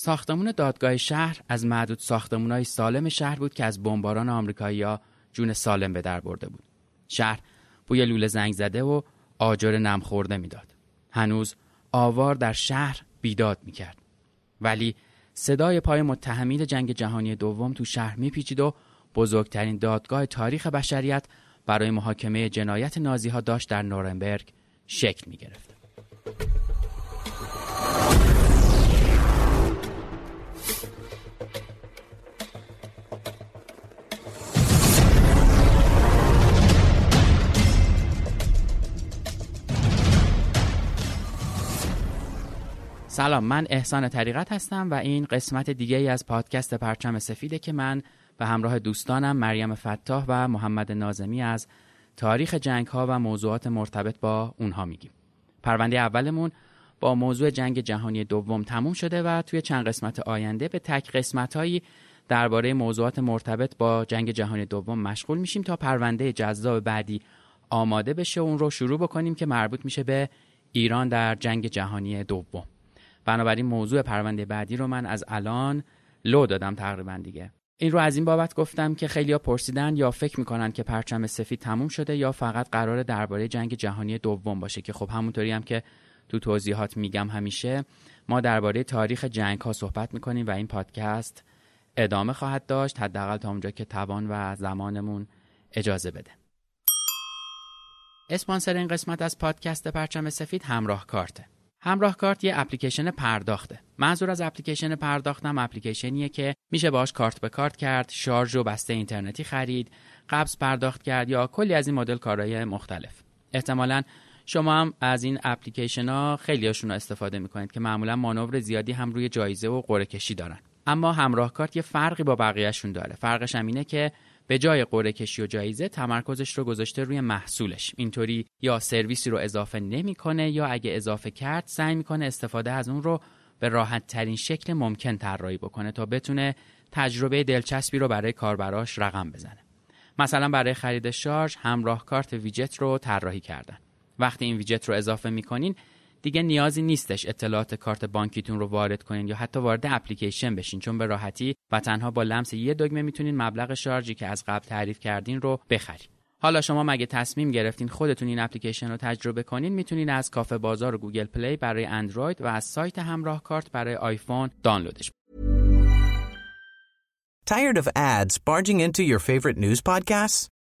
ساختمون دادگاه شهر از معدود ساختمونهای سالم شهر بود که از بمباران آمریکایی‌ها جون سالم به در برده بود. شهر بوی لوله زنگ زده و آجر نم خورده می‌داد. هنوز آوار در شهر بیداد می‌کرد. ولی صدای پای متهمین جنگ جهانی دوم تو شهر میپیچید و بزرگترین دادگاه تاریخ بشریت برای محاکمه جنایت نازی ها داشت در نورنبرگ شکل می گرفت. سلام من احسان طریقت هستم و این قسمت دیگه ای از پادکست پرچم سفیده که من به همراه دوستانم مریم فتاح و محمد نازمی از تاریخ جنگ ها و موضوعات مرتبط با اونها میگیم. پرونده اولمون با موضوع جنگ جهانی دوم تموم شده و توی چند قسمت آینده به تک قسمت هایی درباره موضوعات مرتبط با جنگ جهانی دوم مشغول میشیم تا پرونده جذاب بعدی آماده بشه اون رو شروع بکنیم که مربوط میشه به ایران در جنگ جهانی دوم. بنابراین موضوع پرونده بعدی رو من از الان لو دادم تقریبا دیگه. این رو از این بابت گفتم که خیلیا پرسیدن یا فکر می‌کنن که پرچم سفید تموم شده یا فقط قرار درباره جنگ جهانی دوم باشه که خب همونطوری هم که تو توضیحات میگم همیشه ما درباره تاریخ جنگ ها صحبت می‌کنیم و این پادکست ادامه خواهد داشت حداقل تا اونجا که توان و زمانمون اجازه بده. اسپانسر این قسمت از پادکست پرچم سفید همراه کارته. همراه کارت یه اپلیکیشن پرداخته. منظور از اپلیکیشن پرداختم اپلیکیشنیه که میشه باش کارت به کارت کرد، شارژ و بسته اینترنتی خرید، قبض پرداخت کرد یا کلی از این مدل کارهای مختلف. احتمالا شما هم از این اپلیکیشن ها خیلی هاشون استفاده می‌کنید که معمولا مانور زیادی هم روی جایزه و قرعه کشی دارن. اما همراه کارت یه فرقی با بقیهشون داره. فرقش هم اینه که به جای قرعه کشی و جایزه تمرکزش رو گذاشته روی محصولش. اینطوری یا سرویسی رو اضافه نمی‌کنه یا اگه اضافه کرد سعی می‌کنه استفاده از اون رو به راحت ترین شکل ممکن طراحی بکنه تا بتونه تجربه دلچسبی رو برای کاربراش رقم بزنه. مثلا برای خرید شارژ همراه کارت ویجت رو طراحی کردن. وقتی این ویجت رو اضافه می‌کنین دیگه نیازی نیستش اطلاعات کارت بانکیتون رو وارد کنین یا حتی وارد اپلیکیشن بشین چون به راحتی و تنها با لمس یه دکمه می‌تونین مبلغ شارژی که از قبل تعریف کردین رو بخرید حالا شما اگه تصمیم گرفتین خودتون این اپلیکیشن رو تجربه کنین می‌تونین از کافه بازار و گوگل پلی برای اندروید و از سایت همراه کارت برای آیفون دانلودش Tired of ads barging into your favorite news podcasts?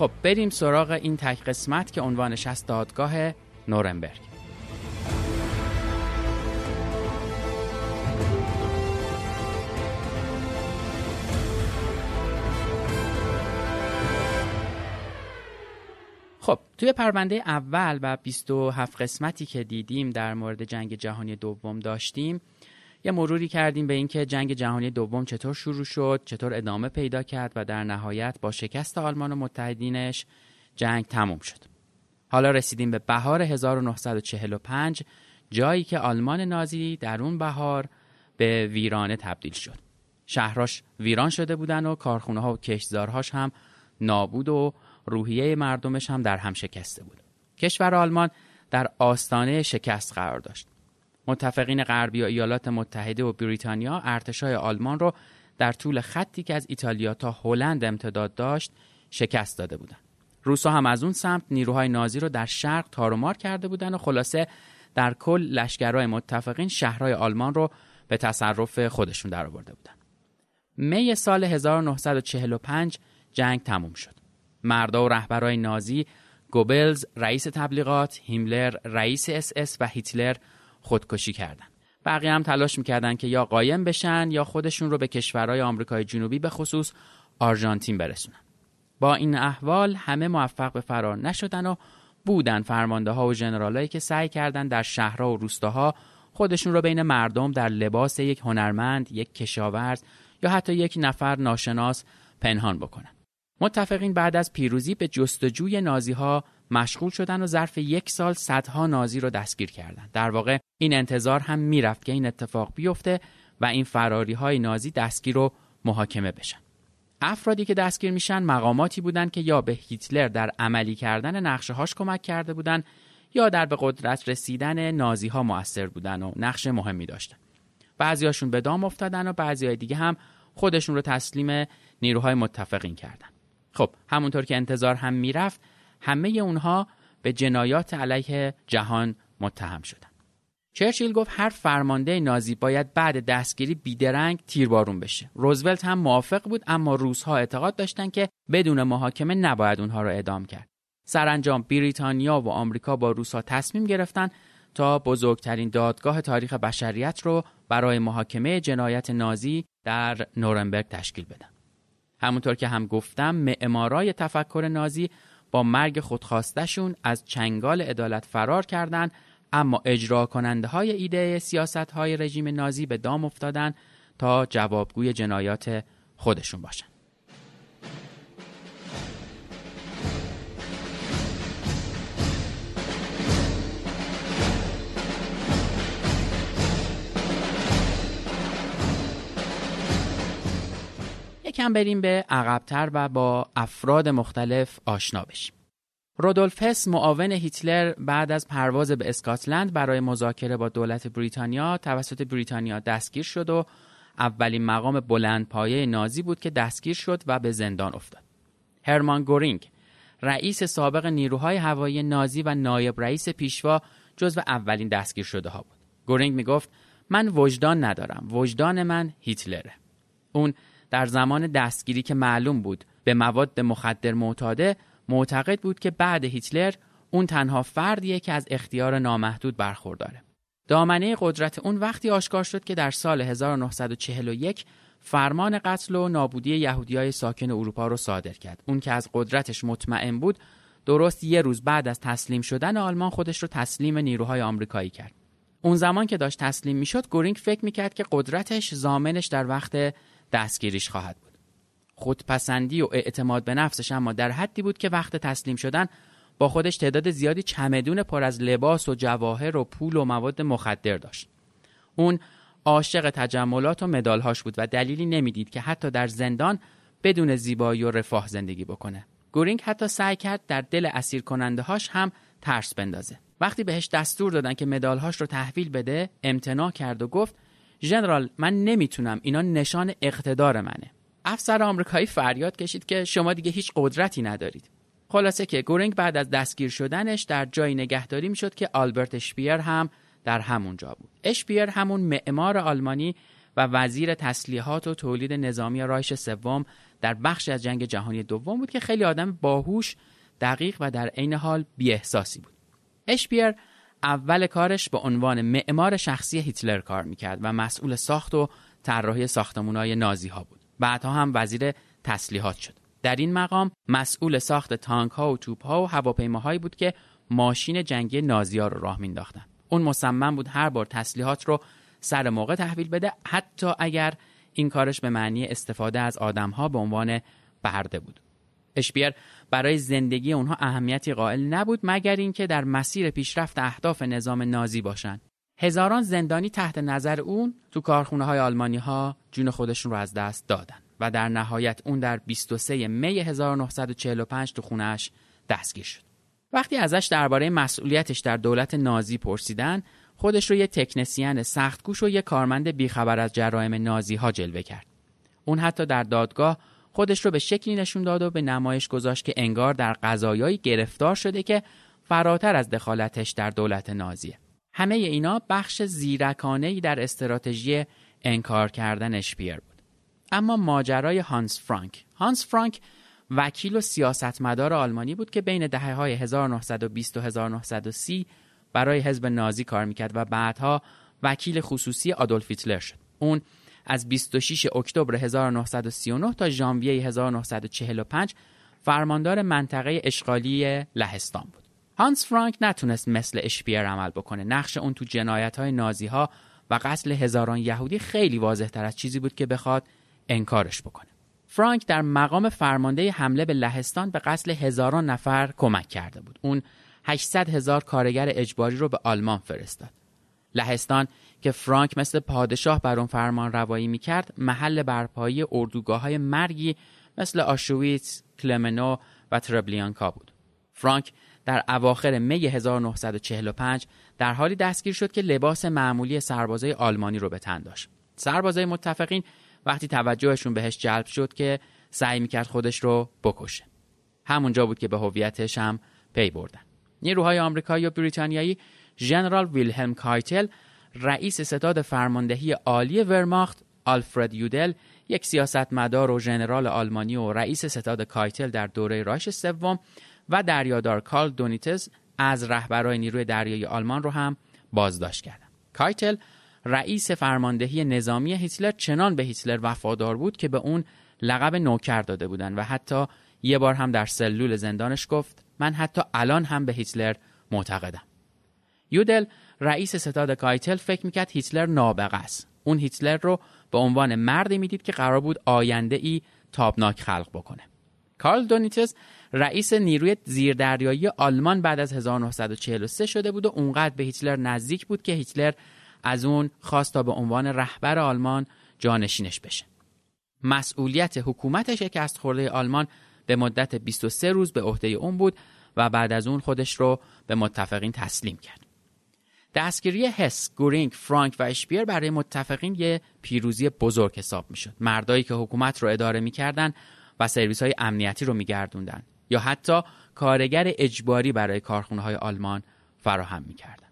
خب بریم سراغ این تک قسمت که عنوانش از دادگاه نورنبرگ. خب توی پرونده اول و 27 قسمتی که دیدیم در مورد جنگ جهانی دوم داشتیم یه مروری کردیم به اینکه جنگ جهانی دوم چطور شروع شد چطور ادامه پیدا کرد و در نهایت با شکست آلمان و متحدینش جنگ تموم شد. حالا رسیدیم به بهار 1945 جایی که آلمان نازی در اون بهار به ویرانه تبدیل شد. شهراش ویران شده بودن و کارخونه ها و کشتزارهاش هم نابود و روحیه مردمش هم در هم شکسته بود. کشور آلمان در آستانه شکست قرار داشت. متفقین غربی و ایالات متحده و بریتانیا ارتشای آلمان را در طول خطی که از ایتالیا تا هلند امتداد داشت شکست داده بودند. روسا هم از اون سمت نیروهای نازی رو در شرق تارومار کرده بودند و خلاصه در کل لشکرهای متفقین شهرهای آلمان رو به تصرف خودشون درآورده بودند. می سال 1945 جنگ تموم شد. مردا و رهبرای نازی گوبلز رئیس تبلیغات، هیملر رئیس اس اس و هیتلر خودکشی کردند. بقیه هم تلاش می‌کردن که یا قایم بشن یا خودشون رو به کشورهای آمریکای جنوبی به خصوص آرژانتین برسونن. با این احوال همه موفق به فرار نشدن و بودن فرمانده ها و جنرالایی که سعی کردند در شهرها و روستاها خودشون رو بین مردم در لباس یک هنرمند، یک کشاورز یا حتی یک نفر ناشناس پنهان بکنن. متفقین بعد از پیروزی به جستجوی نازی ها مشغول شدن و ظرف یک سال صدها نازی رو دستگیر کردند. در واقع این انتظار هم می‌رفت که این اتفاق بیفته و این فراری های نازی دستگیر رو محاکمه بشن. افرادی که دستگیر میشن مقاماتی بودند که یا به هیتلر در عملی کردن نقشه هاش کمک کرده بودند یا در به قدرت رسیدن نازی ها مؤثر بودن و نقش مهمی داشتن. بعضیاشون به دام افتادن و بعضی دیگه هم خودشون رو تسلیم نیروهای متفقین کردن. خب همونطور که انتظار هم می‌رفت همه اونها به جنایات علیه جهان متهم شدن. چرچیل گفت هر فرمانده نازی باید بعد دستگیری بیدرنگ تیربارون بشه. روزولت هم موافق بود اما روزها اعتقاد داشتن که بدون محاکمه نباید اونها را اعدام کرد. سرانجام بریتانیا و آمریکا با روسها تصمیم گرفتن تا بزرگترین دادگاه تاریخ بشریت رو برای محاکمه جنایت نازی در نورنبرگ تشکیل بدن. همونطور که هم گفتم معمارای تفکر نازی با مرگ خودخواستشون از چنگال عدالت فرار کردند اما اجرا کننده های ایده سیاست های رژیم نازی به دام افتادن تا جوابگوی جنایات خودشون باشن. یکم بریم به عقبتر و با افراد مختلف آشنا بشیم. رودولف هس معاون هیتلر بعد از پرواز به اسکاتلند برای مذاکره با دولت بریتانیا توسط بریتانیا دستگیر شد و اولین مقام بلند پایه نازی بود که دستگیر شد و به زندان افتاد. هرمان گورینگ رئیس سابق نیروهای هوایی نازی و نایب رئیس پیشوا جزو اولین دستگیر شده ها بود. گورینگ می گفت من وجدان ندارم. وجدان من هیتلره. اون در زمان دستگیری که معلوم بود به مواد مخدر معتاده معتقد بود که بعد هیتلر اون تنها فردیه که از اختیار نامحدود برخورداره. دامنه قدرت اون وقتی آشکار شد که در سال 1941 فرمان قتل و نابودی یهودیای ساکن اروپا رو صادر کرد. اون که از قدرتش مطمئن بود درست یه روز بعد از تسلیم شدن آلمان خودش رو تسلیم نیروهای آمریکایی کرد. اون زمان که داشت تسلیم می‌شد گورینگ فکر می‌کرد که قدرتش زامنش در وقت دستگیریش خواهد بود. خودپسندی و اعتماد به نفسش اما در حدی بود که وقت تسلیم شدن با خودش تعداد زیادی چمدون پر از لباس و جواهر و پول و مواد مخدر داشت. اون عاشق تجملات و مدالهاش بود و دلیلی نمی‌دید که حتی در زندان بدون زیبایی و رفاه زندگی بکنه. گورینگ حتی سعی کرد در دل اسیر کننده هاش هم ترس بندازه. وقتی بهش دستور دادن که مدالهاش رو تحویل بده، امتناع کرد و گفت ژنرال من نمی‌تونم. اینا نشان اقتدار منه. افسر آمریکایی فریاد کشید که شما دیگه هیچ قدرتی ندارید. خلاصه که گورینگ بعد از دستگیر شدنش در جایی نگهداری می‌شد که آلبرت اشپیر هم در همون جا بود. اشپیر همون معمار آلمانی و وزیر تسلیحات و تولید نظامی رایش سوم در بخش از جنگ جهانی دوم بود که خیلی آدم باهوش دقیق و در عین حال بیاحساسی بود. اشپیر اول کارش به عنوان معمار شخصی هیتلر کار می‌کرد و مسئول ساخت و طراحی ساختمانهای نازی ها بود. بعدها هم وزیر تسلیحات شد. در این مقام مسئول ساخت تانک ها و توپ ها و هواپیماهایی بود که ماشین جنگی نازی ها رو راه مینداختن. اون مصمم بود هر بار تسلیحات رو سر موقع تحویل بده حتی اگر این کارش به معنی استفاده از آدم ها به عنوان برده بود. اشپیر برای زندگی اونها اهمیتی قائل نبود مگر اینکه در مسیر پیشرفت اهداف نظام نازی باشند. هزاران زندانی تحت نظر اون تو کارخونه های آلمانی ها جون خودشون رو از دست دادن و در نهایت اون در 23 می 1945 تو خونهش دستگیر شد. وقتی ازش درباره مسئولیتش در دولت نازی پرسیدن خودش رو یه تکنسین سختگوش و یه کارمند بیخبر از جرایم نازی ها جلوه کرد. اون حتی در دادگاه خودش رو به شکلی نشون داد و به نمایش گذاشت که انگار در قضایایی گرفتار شده که فراتر از دخالتش در دولت نازیه. همه اینا بخش زیرکانهی در استراتژی انکار کردن اشپیر بود. اما ماجرای هانس فرانک هانس فرانک وکیل و سیاستمدار آلمانی بود که بین دهه های 1920 و 1930 برای حزب نازی کار می‌کرد و بعدها وکیل خصوصی آدولف هیتلر شد. اون از 26 اکتبر 1939 تا ژانویه 1945 فرماندار منطقه اشغالی لهستان بود. هانس فرانک نتونست مثل اشپیر عمل بکنه. نقش اون تو جنایت های نازی ها و قتل هزاران یهودی خیلی واضح تر از چیزی بود که بخواد انکارش بکنه. فرانک در مقام فرمانده حمله به لهستان به قتل هزاران نفر کمک کرده بود. اون 800 هزار کارگر اجباری رو به آلمان فرستاد. لهستان که فرانک مثل پادشاه بر اون فرمان روایی می‌کرد محل برپایی اردوگاه های مرگی مثل آشویتس، کلمنو و تربلیانکا بود. فرانک در اواخر می 1945 در حالی دستگیر شد که لباس معمولی سربازای آلمانی رو به تن داشت. سربازای متفقین وقتی توجهشون بهش جلب شد که سعی می‌کرد خودش رو بکشه. همونجا بود که به هویتش هم پی بردن. نیروهای آمریکایی و بریتانیایی ژنرال ویلهلم کایتل رئیس ستاد فرماندهی عالی ورماخت آلفرد یودل یک سیاستمدار و ژنرال آلمانی و رئیس ستاد کایتل در دوره رایش سوم و دریادار کارل دونیتز از رهبرای نیروی دریایی آلمان رو هم بازداشت کردند. کایتل رئیس فرماندهی نظامی هیتلر چنان به هیتلر وفادار بود که به اون لقب نوکر داده بودند و حتی یه بار هم در سلول زندانش گفت من حتی الان هم به هیتلر معتقدم. یودل رئیس ستاد کایتل فکر می‌کرد هیتلر نابغه است. اون هیتلر رو به عنوان مردی می‌دید که قرار بود آینده ای تابناک خلق بکنه. کارل دونیتس رئیس نیروی زیردریایی آلمان بعد از 1943 شده بود و اونقدر به هیتلر نزدیک بود که هیتلر از اون خواست تا به عنوان رهبر آلمان جانشینش بشه. مسئولیت حکومت شکست خورده آلمان به مدت 23 روز به عهده اون بود و بعد از اون خودش رو به متفقین تسلیم کرد. دستگیری هس، گورینگ، فرانک و اشپیر برای متفقین یه پیروزی بزرگ حساب می‌شد. مردایی که حکومت رو اداره می‌کردن و سرویس های امنیتی رو میگردوندن یا حتی کارگر اجباری برای کارخونه های آلمان فراهم می‌کردن.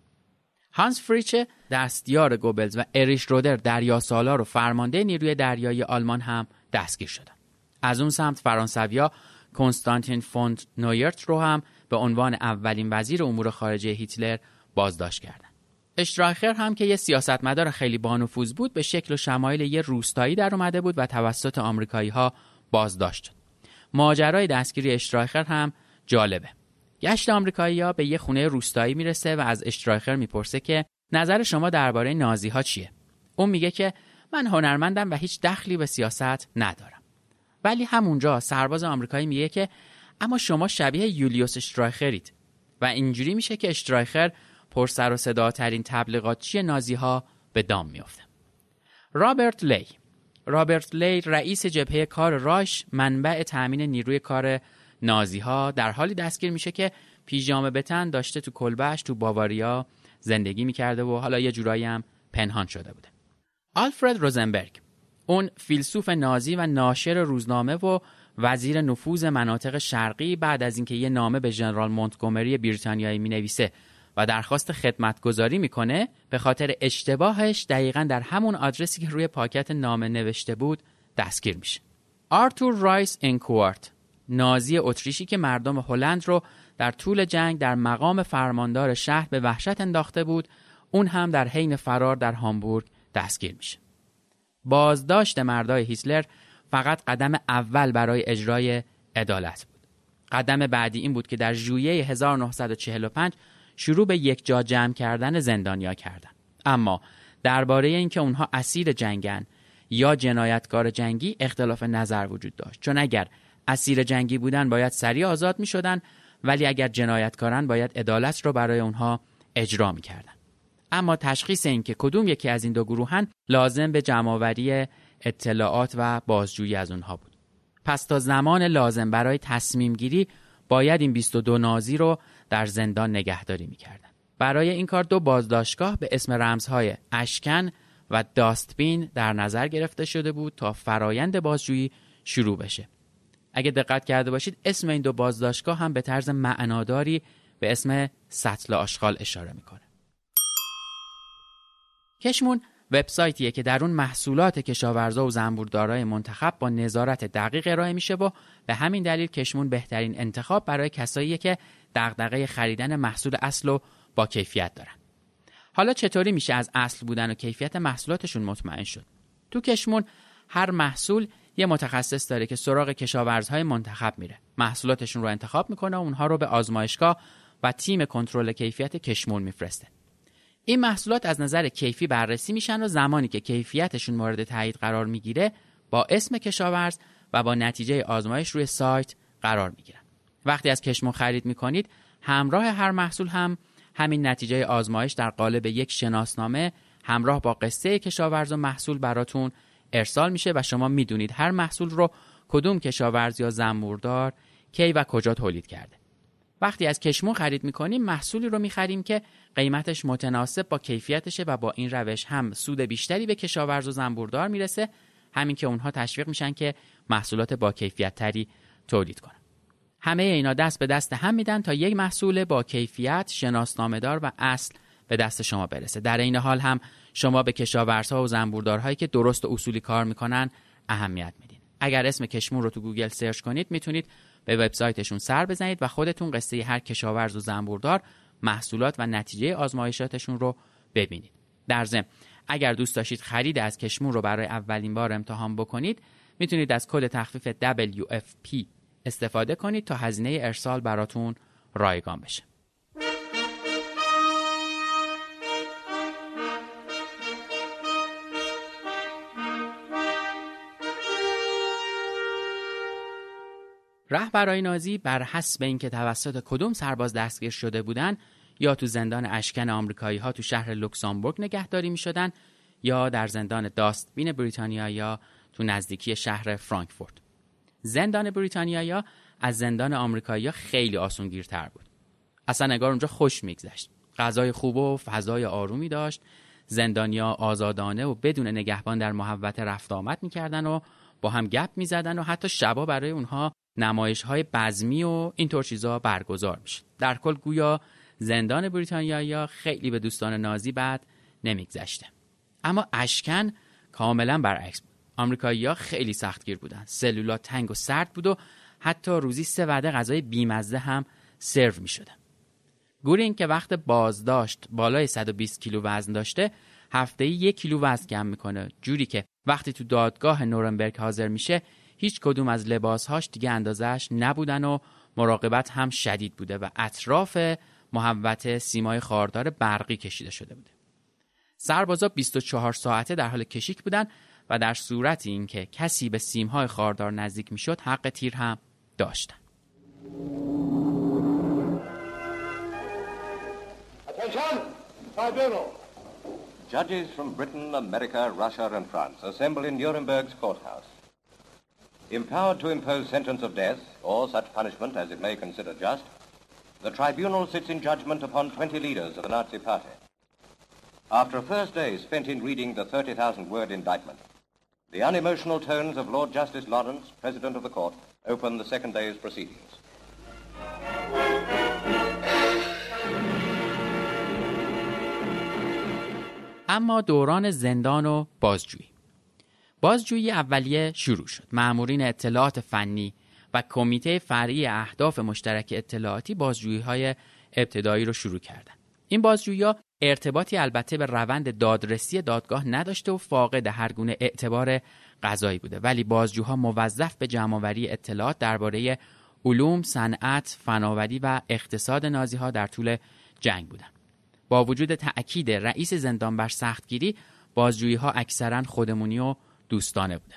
هانس فریچه دستیار گوبلز و اریش رودر دریا سالار و فرمانده نیروی دریایی آلمان هم دستگیر شدند. از اون سمت فرانسویا کنستانتین فوند نویرت رو هم به عنوان اولین وزیر امور خارجه هیتلر بازداشت کردند. اشتراخر هم که یه سیاستمدار خیلی بانفوذ بود به شکل و شمایل یه روستایی در اومده بود و توسط آمریکایی ها بازداشت شد. ماجرای دستگیری اشتراخر هم جالبه. گشت آمریکایی ها به یه خونه روستایی می‌رسه و از اشتراخر می‌پرسه که نظر شما درباره نازی ها چیه؟ اون میگه که من هنرمندم و هیچ دخلی به سیاست ندارم. ولی همونجا سرباز آمریکایی میگه که اما شما شبیه یولیوس اشترایخرید و اینجوری میشه که اشترایخر پر سر و صداترین تبلیغاتچی نازی ها به دام میافته. رابرت لی رابرت لی رئیس جبهه کار راش منبع تأمین نیروی کار نازی ها در حالی دستگیر میشه که پیژامه بتن داشته تو کلبهش تو باواریا زندگی می‌کرده و حالا یه جورایی هم پنهان شده بوده. آلفرد روزنبرگ اون فیلسوف نازی و ناشر روزنامه و وزیر نفوذ مناطق شرقی بعد از اینکه یه نامه به ژنرال مونتگومری بریتانیایی می نویسه و درخواست خدمتگذاری می‌کنه به خاطر اشتباهش دقیقا در همون آدرسی که روی پاکت نامه نوشته بود دستگیر میشه. آرتور رایس انکوارت نازی اتریشی که مردم هلند رو در طول جنگ در مقام فرماندار شهر به وحشت انداخته بود اون هم در حین فرار در هامبورگ دستگیر میشه. بازداشت مردای هیتلر فقط قدم اول برای اجرای عدالت بود. قدم بعدی این بود که در ژوئیه 1945 شروع به یک جا جمع کردن زندانیا کردن. اما درباره اینکه اونها اسیر جنگن یا جنایتکار جنگی اختلاف نظر وجود داشت. چون اگر اسیر جنگی بودن باید سریع آزاد می شدن ولی اگر جنایتکارن باید عدالت رو برای اونها اجرا می کردن. اما تشخیص اینکه کدوم یکی از این دو گروهن لازم به جمعآوری اطلاعات و بازجویی از اونها بود. پس تا زمان لازم برای تصمیم گیری باید این 22 نازی رو در زندان نگهداری می‌کردند. برای این کار دو بازداشتگاه به اسم رمزهای اشکن و داستبین در نظر گرفته شده بود تا فرایند بازجویی شروع بشه. اگه دقت کرده باشید اسم این دو بازداشتگاه هم به طرز معناداری به اسم سطل آشغال اشاره می‌کنه. کشمون وبسایتیه که در اون محصولات کشاورزا و زنبوردارای منتخب با نظارت دقیق ارائه میشه و به همین دلیل کشمون بهترین انتخاب برای کسایی که دغدغه خریدن محصول اصل و با کیفیت دارن. حالا چطوری میشه از اصل بودن و کیفیت محصولاتشون مطمئن شد؟ تو کشمون هر محصول یه متخصص داره که سراغ کشاورزهای منتخب میره. محصولاتشون رو انتخاب می‌کنه و اونها رو به آزمایشگاه و تیم کنترل کیفیت کشمون میفرسته. این محصولات از نظر کیفی بررسی میشن و زمانی که کیفیتشون مورد تایید قرار می‌گیره با اسم کشاورز و با نتیجه آزمایش روی سایت قرار می‌گیرن. وقتی از کشمون خرید می‌کنید همراه هر محصول هم همین نتیجه آزمایش در قالب یک شناسنامه همراه با قصه کشاورز و محصول براتون ارسال میشه و شما می‌دونید هر محصول رو کدوم کشاورز یا زنبوردار کی و کجا تولید کرده. وقتی از کشمون خرید می‌کنیم محصولی رو می‌خریم که قیمتش متناسب با کیفیتشه و با این روش هم سود بیشتری به کشاورز و زنبوردار می‌رسه. همین که اونها تشویق میشن که محصولات با کیفیت تری تولید کنن. همه اینا دست به دست هم میدن تا یک محصول با کیفیت شناسنامهدار و اصل به دست شما برسه. در این حال هم شما به کشاورزها و زنبوردارهایی که درست و اصولی کار می‌کنن اهمیت میدین. اگر اسم کشمون رو تو گوگل search کنید می‌تونید به وبسایتشون سر بزنید و خودتون قصه هر کشاورز و زنبوردار محصولات و نتیجه آزمایشاتشون رو ببینید. در ضمن اگر دوست داشتید خرید از کشمون رو برای اولین بار امتحان بکنید می‌تونید از کد تخفیف WFP استفاده کنید تا هزینه ارسال براتون رایگان بشه. رهبرای نازی بر حسب اینکه توسط کدوم سرباز دستگیر شده بودند یا تو زندان اشکن آمریکایی ها تو شهر لوکسامبورگ نگهداری می شدن یا در زندان داستبین بریتانیا یا تو نزدیکی شهر فرانکفورت. زندان بریتانیا از زندان آمریکایی خیلی آسونگیرتر بود. اصلا نگار اونجا خوش میگذشت. غذای خوب و فضای آرومی داشت. زندانیا آزادانه و بدون نگهبان در محوت رفت آمد می‌کردن و با هم گپ می‌زدن و حتی شبا برای اونها نمایش های بزمی و اینطور چیزا برگزار میشه. در کل گویا زندان بریتانیا خیلی به دوستان نازی بعد نمیگذشته. اما اشکن کاملا برعکس بود. آمریکایی‌ها خیلی سختگیر بودن. سلولات تنگ و سرد بود و حتی روزی سه وعده غذای بیمزه هم سرو می شدن. گورین که وقت بازداشت بالای 120 کیلو وزن داشته هفته یک کیلو وزن کم می‌کنه. جوری که وقتی تو دادگاه نورنبرگ حاضر میشه هیچ کدوم از لباسهاش دیگه اندازش نبودن و مراقبت هم شدید بوده و اطراف محوت سیمای خاردار برقی کشیده شده بوده. سربازا 24 ساعته در حال کشیک بودن و در صورت اینکه کسی به سیمهای خاردار نزدیک می‌شد حق تیر هم داشتن. Judges from Britain, America, Russia, and France assemble in Nuremberg's courthouse. Empowered to impose sentence of death, or such punishment as it may consider just, the tribunal sits in judgment upon 20 leaders of the Nazi party. After a first day spent in reading the 30,000-word indictment, the unemotional tones of Lord Justice Lawrence, President of the Court, open the second day's proceedings. اما دوران زندان و بازجویی بازجویی اولیه شروع شد. مأمورین اطلاعات فنی و کمیته فرعی اهداف مشترک اطلاعاتی بازجویی های ابتدایی رو شروع کردند. این بازجویی ارتباطی البته به روند دادرسی دادگاه نداشته و فاقد هر گونه اعتبار قضایی بوده. ولی بازجوها موظف به جمعآوری اطلاعات درباره علوم، صنعت، فناوری و اقتصاد نازی ها در طول جنگ بودند. با وجود تأکید رئیس زندان بر سختگیری بازجویی ها اکثرا خودمونی و دوستانه بوده.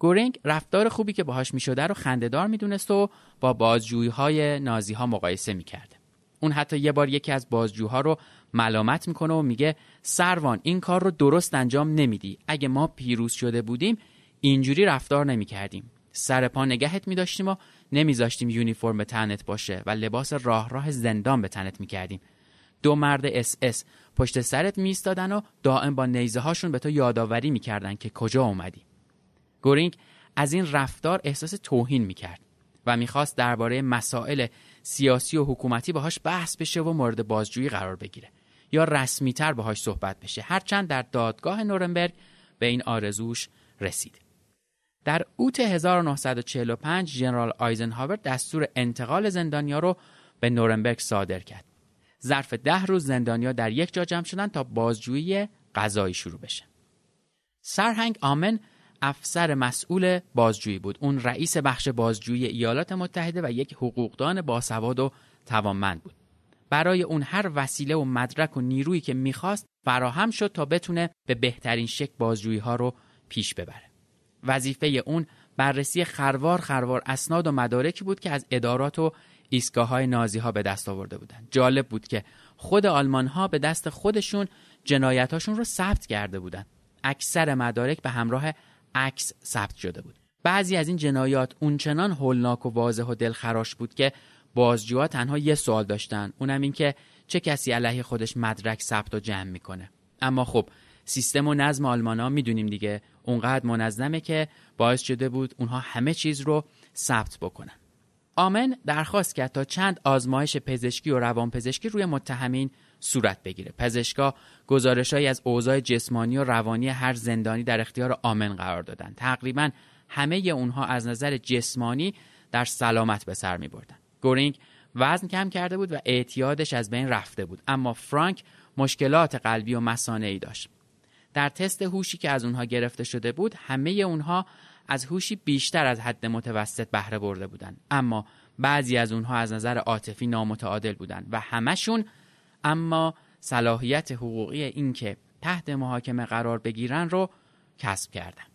گورینگ رفتار خوبی که باهاش می‌شده رو خندهدار می‌دونست و با بازجویی های نازی ها مقایسه می‌کرده. اون حتی یه بار یکی از بازجوها رو ملامت می‌کنه و میگه سروان این کار رو درست انجام نمیدی. اگه ما پیروز شده بودیم اینجوری رفتار نمی‌کردیم. سر پا نگهت میداشتیم و نمیذاشتیم یونیفرم به تنت باشه و لباس راه راه زندان به تنت می‌کردیم. دو مرد اس اس. پشت سرت میستادن و دائم با نیزه هاشون به تو یادآوری می‌کردن که کجا اومدی. گورینگ از این رفتار احساس توهین می‌کرد و می‌خواست درباره مسائل سیاسی و حکومتی باهاش بحث بشه و مورد بازجویی قرار بگیره یا رسمیتر باهاش صحبت بشه. هرچند در دادگاه نورنبرگ به این آرزوش رسید. در اوت 1945 جنرال آیزنهاور دستور انتقال زندانیا رو به نورنبرگ صادر کرد. ظرف ده روز زندانیا در یک جا جمع شدن تا بازجویی قضایی شروع بشه. سرهنگ آمن افسر مسئول بازجویی بود. اون رئیس بخش بازجویی ایالات متحده و یک حقوقدان باسواد و توانمند بود. برای اون هر وسیله و مدرک و نیرویی که می‌خواست فراهم شد تا بتونه به بهترین شکل بازجویی ها رو پیش ببره. وظیفه اون بررسی خروار خروار اسناد و مدارکی بود که از ادارات و ایستگاه های نازی ها به دست آورده بودند. جالب بود که خود آلمان ها به دست خودشون جنایتاشون رو ثبت کرده بودند. اکثر مدارک به همراه عکس ثبت شده بود. بعضی از این جنایات اونچنان هولناک و واضح و دلخراش بود که بازجوها تنها یه سوال داشتن اونم این که چه کسی علیه خودش مدرک ثبت و جمع می‌کنه اما خب سیستم و نظم آلمان ها می‌دونیم دیگه اونقدر منظمه که باعث شده بود اونها همه چیز رو ثبت بکنن آمن درخواست کرد تا چند آزمایش پزشکی و روانپزشکی روی متهمین صورت بگیره. پزشکا گزارشهایی از اوضاع جسمانی و روانی هر زندانی در اختیار آمن قرار دادن. تقریبا همه اونها از نظر جسمانی در سلامت به سر می بردن. گورینگ وزن کم کرده بود و اعتیادش از بین رفته بود اما فرانک مشکلات قلبی و مسانعی داشت. در تست هوشی که از اونها گرفته شده بود همه اونها از هوشی بیشتر از حد متوسط بهره برده بودند. اما بعضی از اونها از نظر عاطفی نامتعادل بودند و همشون اما صلاحیت حقوقی اینکه تحت محاکمه قرار بگیرن رو کسب کردند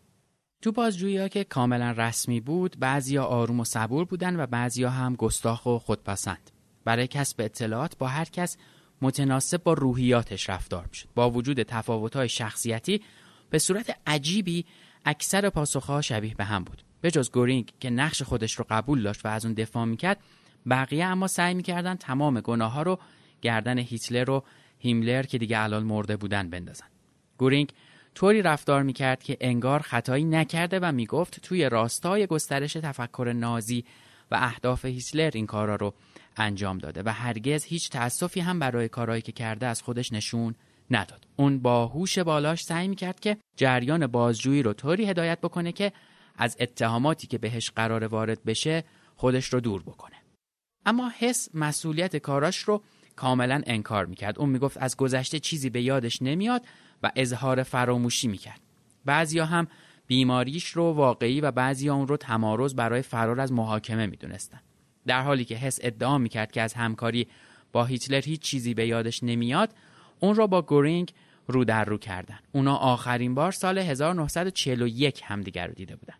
تو بازجویی ها که کاملا رسمی بود بعضیا آروم و صبور بودن و بعضیا هم گستاخ و خودپسند. برای کسب اطلاعات با هر کس متناسب با روحیاتش رفتار می‌شد. با وجود تفاوت‌های شخصیتی به صورت عجیبی اکثر پاسخها شبیه به هم بود. به جز گورینگ که نقش خودش رو قبول داشت و از اون دفاع می‌کرد بقیه اما سعی می‌کردن تمام گناه ها رو گردن هیتلر و هیملر که دیگه الان مرده بودن بندازن. گورینگ طوری رفتار می‌کرد که انگار خطایی نکرده و می‌گفت توی راستای گسترش تفکر نازی و اهداف هیتلر این کارا رو انجام داده و هرگز هیچ تأسفی هم برای کارهایی که کرده از خودش نشون نداد. اون با هوش بالاش سعی می‌کرد که جریان بازجویی رو طوری هدایت بکنه که از اتهاماتی که بهش قرار وارد بشه خودش رو دور بکنه. اما حس مسئولیت کاراش رو کاملا انکار می‌کرد. اون می‌گفت از گذشته چیزی به یادش نمیاد و اظهار فراموشی می‌کرد. بعضیا هم بیماریش رو واقعی و بعضی اون رو تمارز برای فرار از محاکمه می‌دونستن. در حالی که حس ادعا می‌کرد که از همکاری با هیتلر هیچ چیزی به یادش نمیاد اون را با گورینگ رو در رو کردن. اونا آخرین بار سال 1941 همدیگر رو دیده بودن.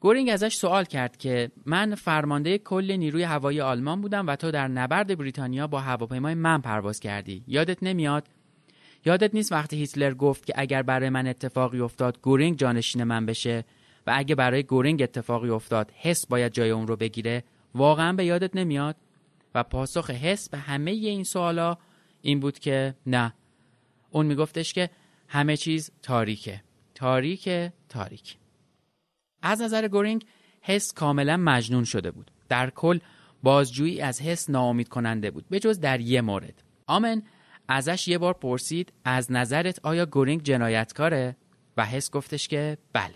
گورینگ ازش سوال کرد که من فرمانده کل نیروی هوایی آلمان بودم و تو در نبرد بریتانیا با هواپیمای من پرواز کردی. یادت نمیاد؟ یادت نیست وقتی هیتلر گفت که اگر برای من اتفاقی افتاد گورینگ جانشین من بشه؟ و اگه برای گورینگ اتفاقی افتاد حس باید جای اون رو بگیره؟ واقعا به یادت نمیاد؟ و پاسخ حس به همه این سوالا این بود که نه. اون میگفتش که همه چیز تاریکه. تاریکه تاریک. از نظر گورینگ حس کاملا مجنون شده بود. در کل بازجویی از حس ناامید کننده بود به جز در یه مورد. آمن ازش یه بار پرسید از نظرت آیا گورینگ جنایتکاره؟ و حس گفتش که بله.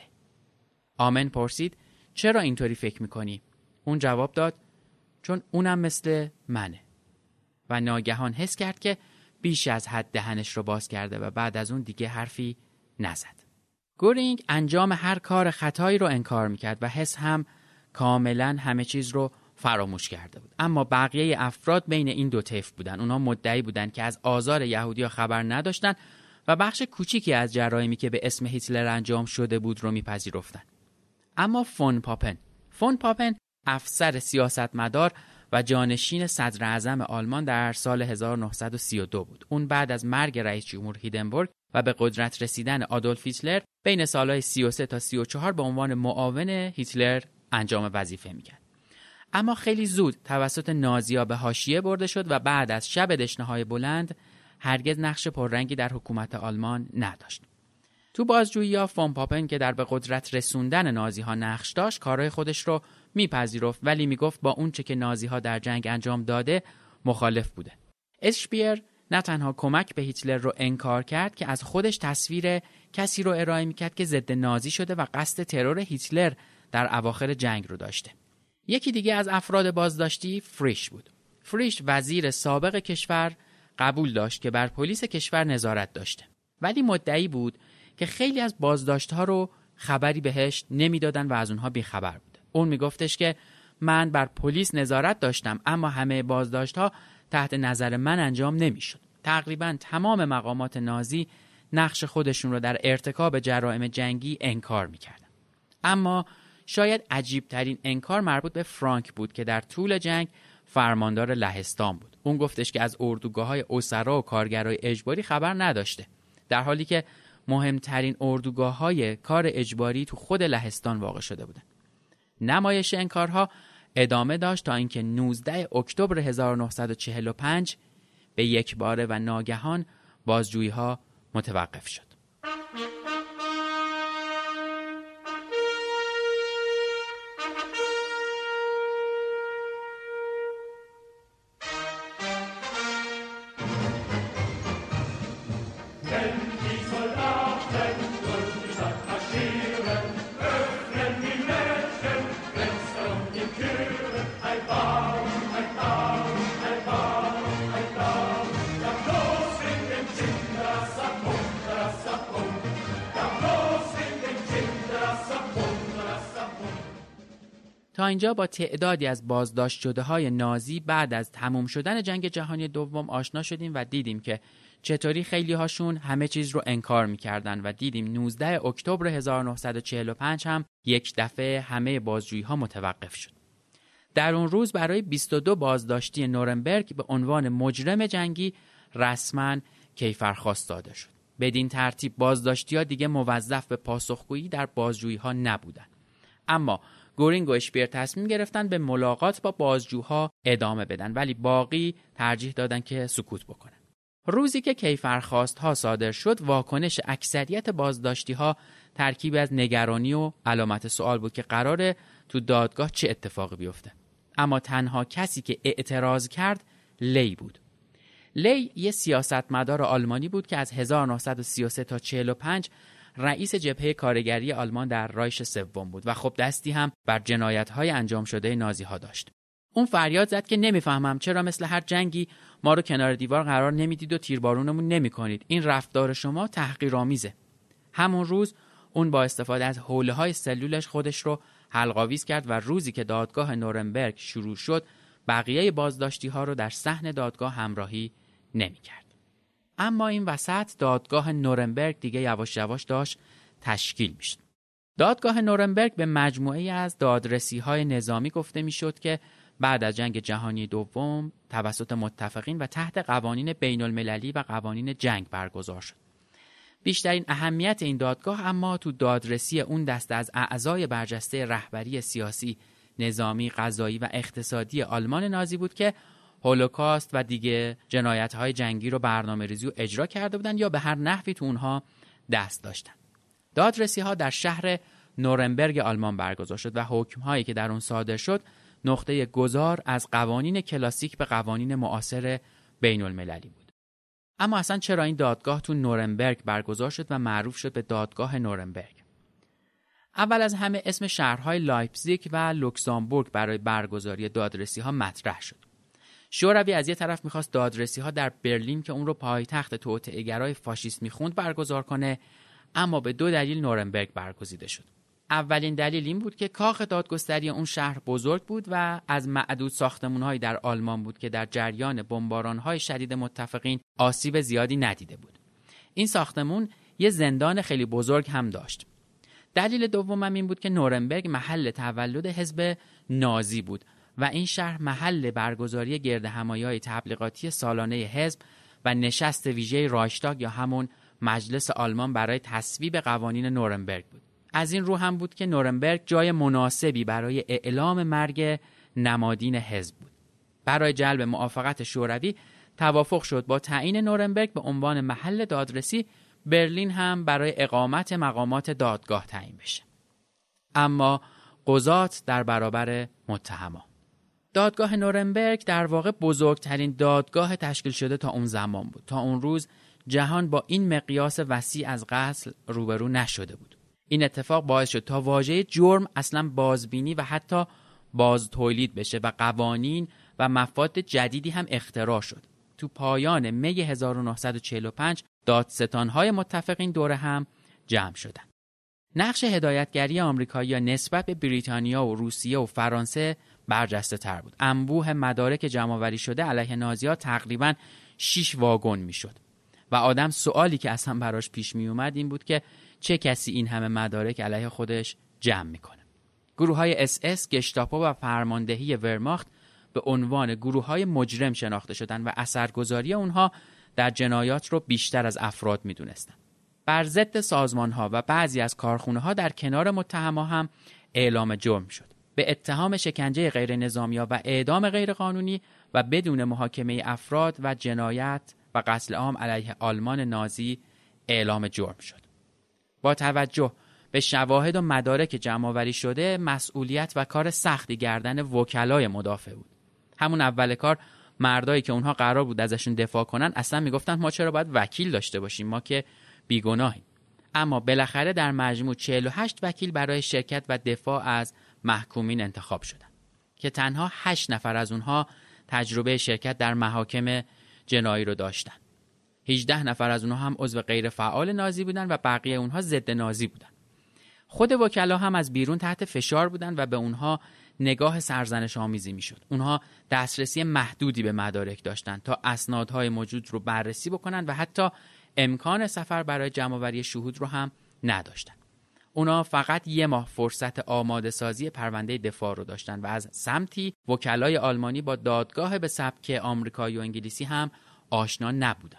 آمن پرسید چرا اینطوری فکر می‌کنی؟ اون جواب داد چون اونم مثل منه. و ناگهان حس کرد که بیش از حد دهنش رو باز کرده و بعد از اون دیگه حرفی نزد. گورینگ انجام هر کار خطایی رو انکار می‌کرد و حس هم کاملا همه چیز رو فراموش کرده بود. اما بقیه افراد بین این دو طیف بودن. اونا مدعی بودند که از آزار یهودیا خبر نداشتند و بخش کوچیکی از جرایمی که به اسم هیتلر انجام شده بود رو میپذیرفتند اما فون پاپن فون پاپن افسر سیاستمدار و جانشین صدر اعظم آلمان در سال 1932 بود. اون بعد از مرگ رئیس جمهور هیندنبورگ و به قدرت رسیدن آدولف هیتلر بین سالهای 33 تا 34 به عنوان معاون هیتلر انجام وظیفه می‌کرد. اما خیلی زود توسط نازیا به حاشیه برده شد و بعد از شب دشنه بلند هرگز نقش پررنگی در حکومت آلمان نداشت. تو بازجویی یا فون پاپن که در به قدرت رسوندن نازی ها نقش داشت کارهای خودش رو میپذیرفت ولی می‌گفت با اونچه که نازی ها در جنگ انجام داده مخالف بوده. اشپیر نه تنها کمک به هیتلر رو انکار کرد که از خودش تصویر کسی رو ارائه می‌کرد که ضد نازی شده و قصد ترور هیتلر در اواخر جنگ رو داشته. یکی دیگه از افراد بازداشتی فریش بود. فریش وزیر سابق کشور قبول داشت که بر پلیس کشور نظارت داشته. ولی مدعی بود که خیلی از بازداشتها رو خبری بهش نمی‌دادن و از اونها بیخبر بود. اون میگفتش که من بر پلیس نظارت داشتم اما همه بازداشتها تحت نظر من انجام نمی‌شد. تقریبا تمام مقامات نازی نقش خودشون رو در ارتکاب جرائم جنگی انکار می‌کردن. اما شاید عجیب ترین انکار مربوط به فرانک بود که در طول جنگ فرماندار لهستان بود. اون گفتش که از اردوگاه های اسرا و کارگرای اجباری خبر نداشته. در حالی که مهمترین اردوگاه های کار اجباری تو خود لهستان واقع شده بودن. نمایش انکارها ادامه داشت تا اینکه 19 اکتبر 1945 به یک باره و ناگهان بازجویی ها متوقف شد. اینجا با تعدادی از بازداشت شده های نازی بعد از تموم شدن جنگ جهانی دوم آشنا شدیم و دیدیم که چطوری خیلی هاشون همه چیز رو انکار می‌کردن و دیدیم 19 اکتبر 1945 هم یک دفعه همه بازجویی ها متوقف شد. در اون روز برای 22 بازداشتی نورنبرگ به عنوان مجرم جنگی رسما کیفرخواست داده شد. بدین ترتیب بازداشتی ها دیگه موظف به پاسخگویی در بازجویی ها نبودن. اما گورینگ و اشپیر تصمیم گرفتن به ملاقات با بازجوها ادامه بدن ولی باقی ترجیح دادن که سکوت بکنن. روزی که کیفرخواست ها صادر شد واکنش اکثریت بازداشتی ها ترکیب از نگرانی و علامت سوال بود که قراره تو دادگاه چه اتفاقی بیفته اما تنها کسی که اعتراض کرد لی بود لی یه سیاستمدار آلمانی بود که از 1933 تا 45 رئیس جبهه کارگری آلمان در رایش سوم بود و خب دستی هم بر جنایت های انجام شده نازی ها داشت. اون فریاد زد که نمی‌فهمم چرا مثل هر جنگی ما رو کنار دیوار قرار نمی‌دید و تیربارونمون نمی کنید. این رفتار شما تحقیرآمیزه. همون روز اون با استفاده از حوله های سلولش خودش رو حلقاویز کرد و روزی که دادگاه نورنبرگ شروع شد بقیه بازداشتی ها رو در صحن دادگاه همراهی نمی کرد. اما این وسط دادگاه نورنبرگ دیگه یواش یواش داشت تشکیل می‌شد. دادگاه نورنبرگ به مجموعه از دادرسی های نظامی گفته می‌شد که بعد از جنگ جهانی دوم توسط متفقین و تحت قوانین بین المللی و قوانین جنگ برگزار شد. بیشترین اهمیت این دادگاه اما تو دادرسی اون دست از اعضای برجسته رهبری سیاسی، نظامی، قضایی و اقتصادی آلمان نازی بود که هولوکاست و دیگه جنایت های جنگی رو برنامه ریزی و اجرا کرده بودن یا به هر نحوی تو اونها دست داشتن. دادرسی ها در شهر نورنبرگ آلمان برگزار شد و حکم هایی که در اون صادر شد نقطه گذار از قوانین کلاسیک به قوانین معاصر بین المللی بود. اما اصلا چرا این دادگاه تو نورنبرگ برگزار شد و معروف شد به دادگاه نورنبرگ؟ اول از همه اسم شهرهای لایپزیگ و لوکزامبورگ برای برگزاری دادرسی ها مطرح شد. شوروی از یه طرف می‌خواست دادرسی ها در برلین که اون رو پایتخت توطئه‌گرای فاشیست می‌خوند برگزار کنه اما به دو دلیل نورنبرگ برگزیده شد. اولین دلیل این بود که کاخ دادگستری اون شهر بزرگ بود و از معدود ساختمانهایی در آلمان بود که در جریان های شدید متفقین آسیب زیادی ندیده بود. این ساختمون یه زندان خیلی بزرگ هم داشت. دلیل دومم این بود که نورنبرگ محل تولد حزب نازی بود. و این شهر محل برگزاری گرد های تبلیغاتی سالانه حزب و نشست ویژه رایشتاگ یا همون مجلس آلمان برای تصویب قوانین نورنبرگ بود. از این رو هم بود که نورنبرگ جای مناسبی برای اعلام مرگ نمادین حزب بود. برای جلب موافقت شوروی توافق شد با تعیین نورنبرگ به عنوان محل دادرسی برلین هم برای اقامت مقامات دادگاه تعیین بشه. اما قضات در برابر متهما دادگاه نورنبرگ در واقع بزرگترین دادگاه تشکیل شده تا اون زمان بود. تا اون روز جهان با این مقیاس وسیع از قتل روبرو نشده بود. این اتفاق باعث شد تا واژه جرم اصلا بازبینی و حتی باز تولید بشه و قوانین و مفاد جدیدی هم اختراع شد. تو پایان می 1945 دادستانهای متفق این دوره هم جمع شدند. نقش هدایتگری آمریکایی نسبت به بریتانیا و روسیه و فرانسه برجسته تر بود. انبوه مدارک جمعآوری شده علیه نازیها تقریبا 6 واگن می‌شد. و آدم سوالی که اصلا براش پیش می اومد این بود که چه کسی این همه مدارک علیه خودش جمع می‌کنه. گروه های اس اس، گشتاپو و فرماندهی ورماخت به عنوان گروه های مجرم شناخته شدن و اثرگذاری اونها در جنایات رو بیشتر از افراد می‌دونستند. بر ضد سازمان ها و بعضی از کارخونه ها در کنار متهما هم اعلام جرم شد. به اتهام شکنجه غیر نظامی و اعدام غیر قانونی و بدون محاکمه افراد و جنایت و قتل عام علیه آلمان نازی اعلام جرم شد. با توجه به شواهد و مدارک جمعآوری شده مسئولیت و کار سختی گردن وکلای مدافع بود. همون اول کار مردایی که اونها قرار بود ازشون دفاع کنن اصلا می‌گفتن ما چرا باید وکیل داشته باشیم ما که بیگناهیم اما بالاخره در مجموع 48 وکیل برای شرکت و دفاع از محکومین انتخاب شدند که تنها 8 نفر از اونها تجربه شرکت در محاکم جنایی رو داشتن 18 نفر از اونها هم عضو غیر فعال نازی بودن و بقیه اونها ضد نازی بودن خود وکلا هم از بیرون تحت فشار بودن و به اونها نگاه سرزنش آمیزی می‌شد. اونها دسترسی محدودی به مدارک داشتند تا اسنادهای موجود رو بررسی بکنن و حتی امکان سفر برای جمعآوری شهود رو هم نداشتند. اونا فقط یه ماه فرصت آماده سازی پرونده دفاع رو داشتن و از سمتی وکلای آلمانی با دادگاه به سبک آمریکایی و انگلیسی هم آشنا نبودن.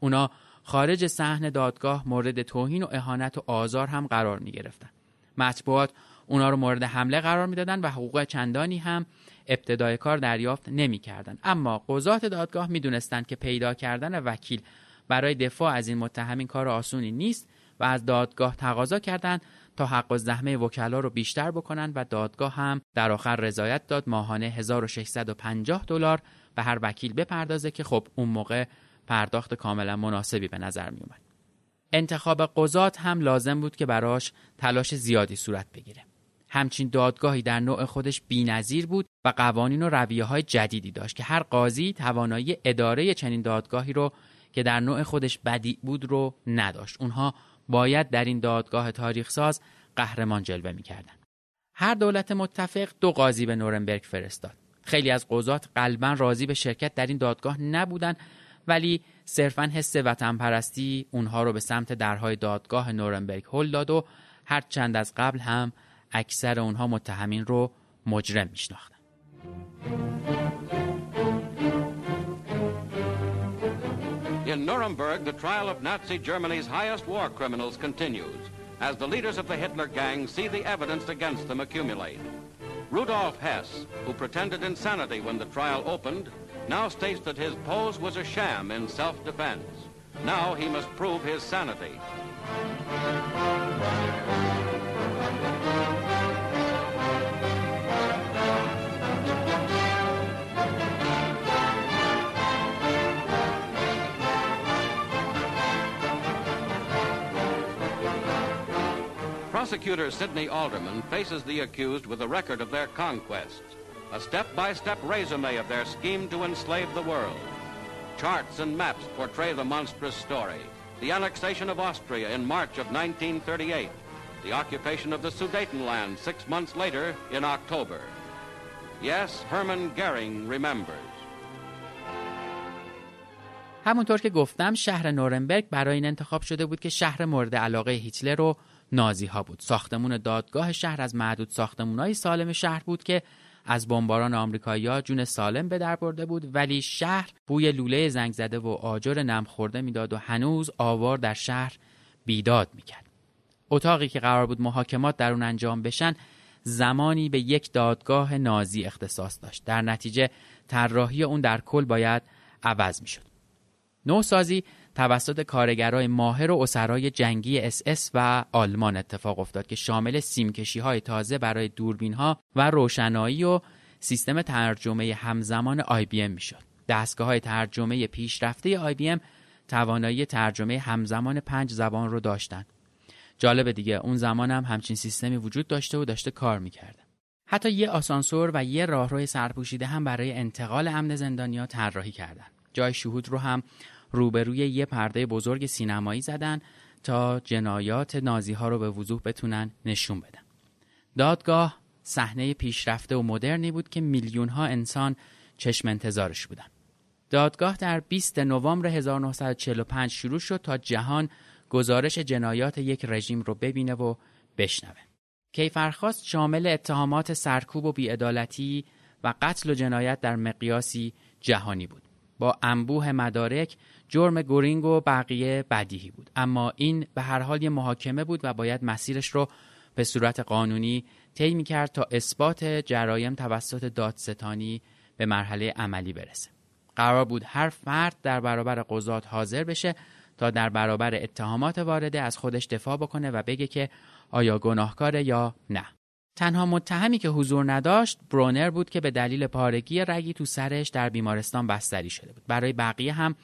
اونا خارج صحن دادگاه مورد توهین و اهانت و آزار هم قرار می گرفتن. مطبوعات اونا رو مورد حمله قرار می‌دادن و حقوق چندانی هم ابتدای کار دریافت نمی‌کردند اما قضات دادگاه می‌دونستند که پیدا کردن وکیل برای دفاع از این متهمین کار آسونی نیست و از دادگاه تقاضا کردند تا حق و زحمه وکلا رو بیشتر بکنند و دادگاه هم در آخر رضایت داد ماهانه 1650 دلار به هر وکیل بپردازه که خب اون موقع پرداخت کاملا مناسبی به نظر می اومد. انتخاب قضات هم لازم بود که براش تلاش زیادی صورت بگیره. همچین دادگاهی در نوع خودش بینظیر بود و قوانین و رویه های جدیدی داشت که هر قاضی توانایی اداره چنین دادگاهی رو که در نوع خودش بدی بود رو نداشت. اونها باید در این دادگاه تاریخ ساز قهرمان جلوه می‌کردن. هر دولت متفق دو قاضی به نورنبرگ فرستاد. خیلی از قضات قلبا راضی به شرکت در این دادگاه نبودند ولی صرفا حس وطن پرستی اونها رو به سمت درهای دادگاه نورنبرگ هل داد و هر چند از قبل هم اکثر اونها متهمین رو مجرم میشناختن In Nuremberg, the trial of Nazi Germany's highest war criminals continues as the leaders of the Hitler Gang see the evidence against them accumulate. Rudolf Hess, who pretended insanity when the trial opened, now states that his pose was a sham in self-defense. Now he must prove his sanity. Prosecutor Sidney Alderman faces the accused with a record of their conquests, a step-by-step resume of their scheme to enslave the world. Charts and maps portray the monstrous story. The annexation of Austria in March of 1938, the occupation of the Sudetenland six months later in October. Yes, Hermann Goering remembers. همونطور که گفتم شهر نورنبرگ برای این انتخاب شده بود که شهر مورد علاقه هیتلر رو نازی ها بود. ساختمون دادگاه شهر از معدود های سالم شهر بود که از بمباران آمریکایی‌ها جون سالم به در برده بود ولی شهر بوی لوله زنگ زده و آجر نم خورده می‌داد و هنوز آوار در شهر بیداد می‌کرد. اتاقی که قرار بود محاکمات در اون انجام بشن زمانی به یک دادگاه نازی اختصاص داشت. در نتیجه طراحی اون در کل باید عوض می‌شد. نوسازی توسط کارگرای ماهر و اسرای جنگی اس اس و آلمان اتفاق افتاد که شامل سیمکشی های تازه برای دوربین ها و روشنایی و سیستم ترجمه همزمان IBM می‌شد. دستگاه های ترجمه پیشرفته IBM توانایی ترجمه همزمان پنج زبان رو داشتند. جالبه دیگه اون زمان هم همچین سیستمی وجود داشته و داشته کار می‌کرده. حتی یه آسانسور و یه راهروی سرپوشیده هم برای انتقال امن زندانیا طراحی کردن. جای شهود رو هم روبروی یه پرده بزرگ سینمایی زدن تا جنایات نازی ها رو به وضوح بتونن نشون بدن. دادگاه صحنه پیشرفته و مدرنی بود که میلیون ها انسان چشم انتظارش بودن. دادگاه در 20 نوامبر 1945 شروع شد تا جهان گزارش جنایات یک رژیم رو ببینه و بشنوه. کیفرخواست شامل اتهامات سرکوب و بیعدالتی و قتل و جنایت در مقیاسی جهانی بود. با انبوه مدارک جرم گورینگ و بقیه بدیهی بود. اما این به هر حال یه محاکمه بود و باید مسیرش رو به صورت قانونی طی کرد تا اثبات جرایم توسط دادستانی به مرحله عملی برسه. قرار بود هر فرد در برابر قضات حاضر بشه تا در برابر اتهامات وارده از خودش دفاع بکنه و بگه که آیا گناهکاره یا نه. تنها متهمی که حضور نداشت برونر بود که به دلیل پارگی رگی تو سرش در بیمارستان بستری شده بود. برای بقیه هم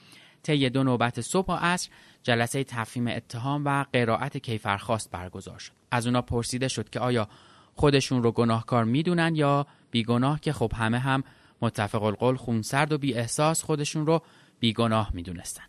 طی دو نوبت صبح و عصر جلسه تفهیم اتهام و قرائت کیفرخواست برگزار شد. از اونا پرسیده شد که آیا خودشون رو گناهکار می‌دونن یا بیگناه که خب همه هم متفق القول خونسرد و بی احساس خودشون رو بیگناه می‌دونستن.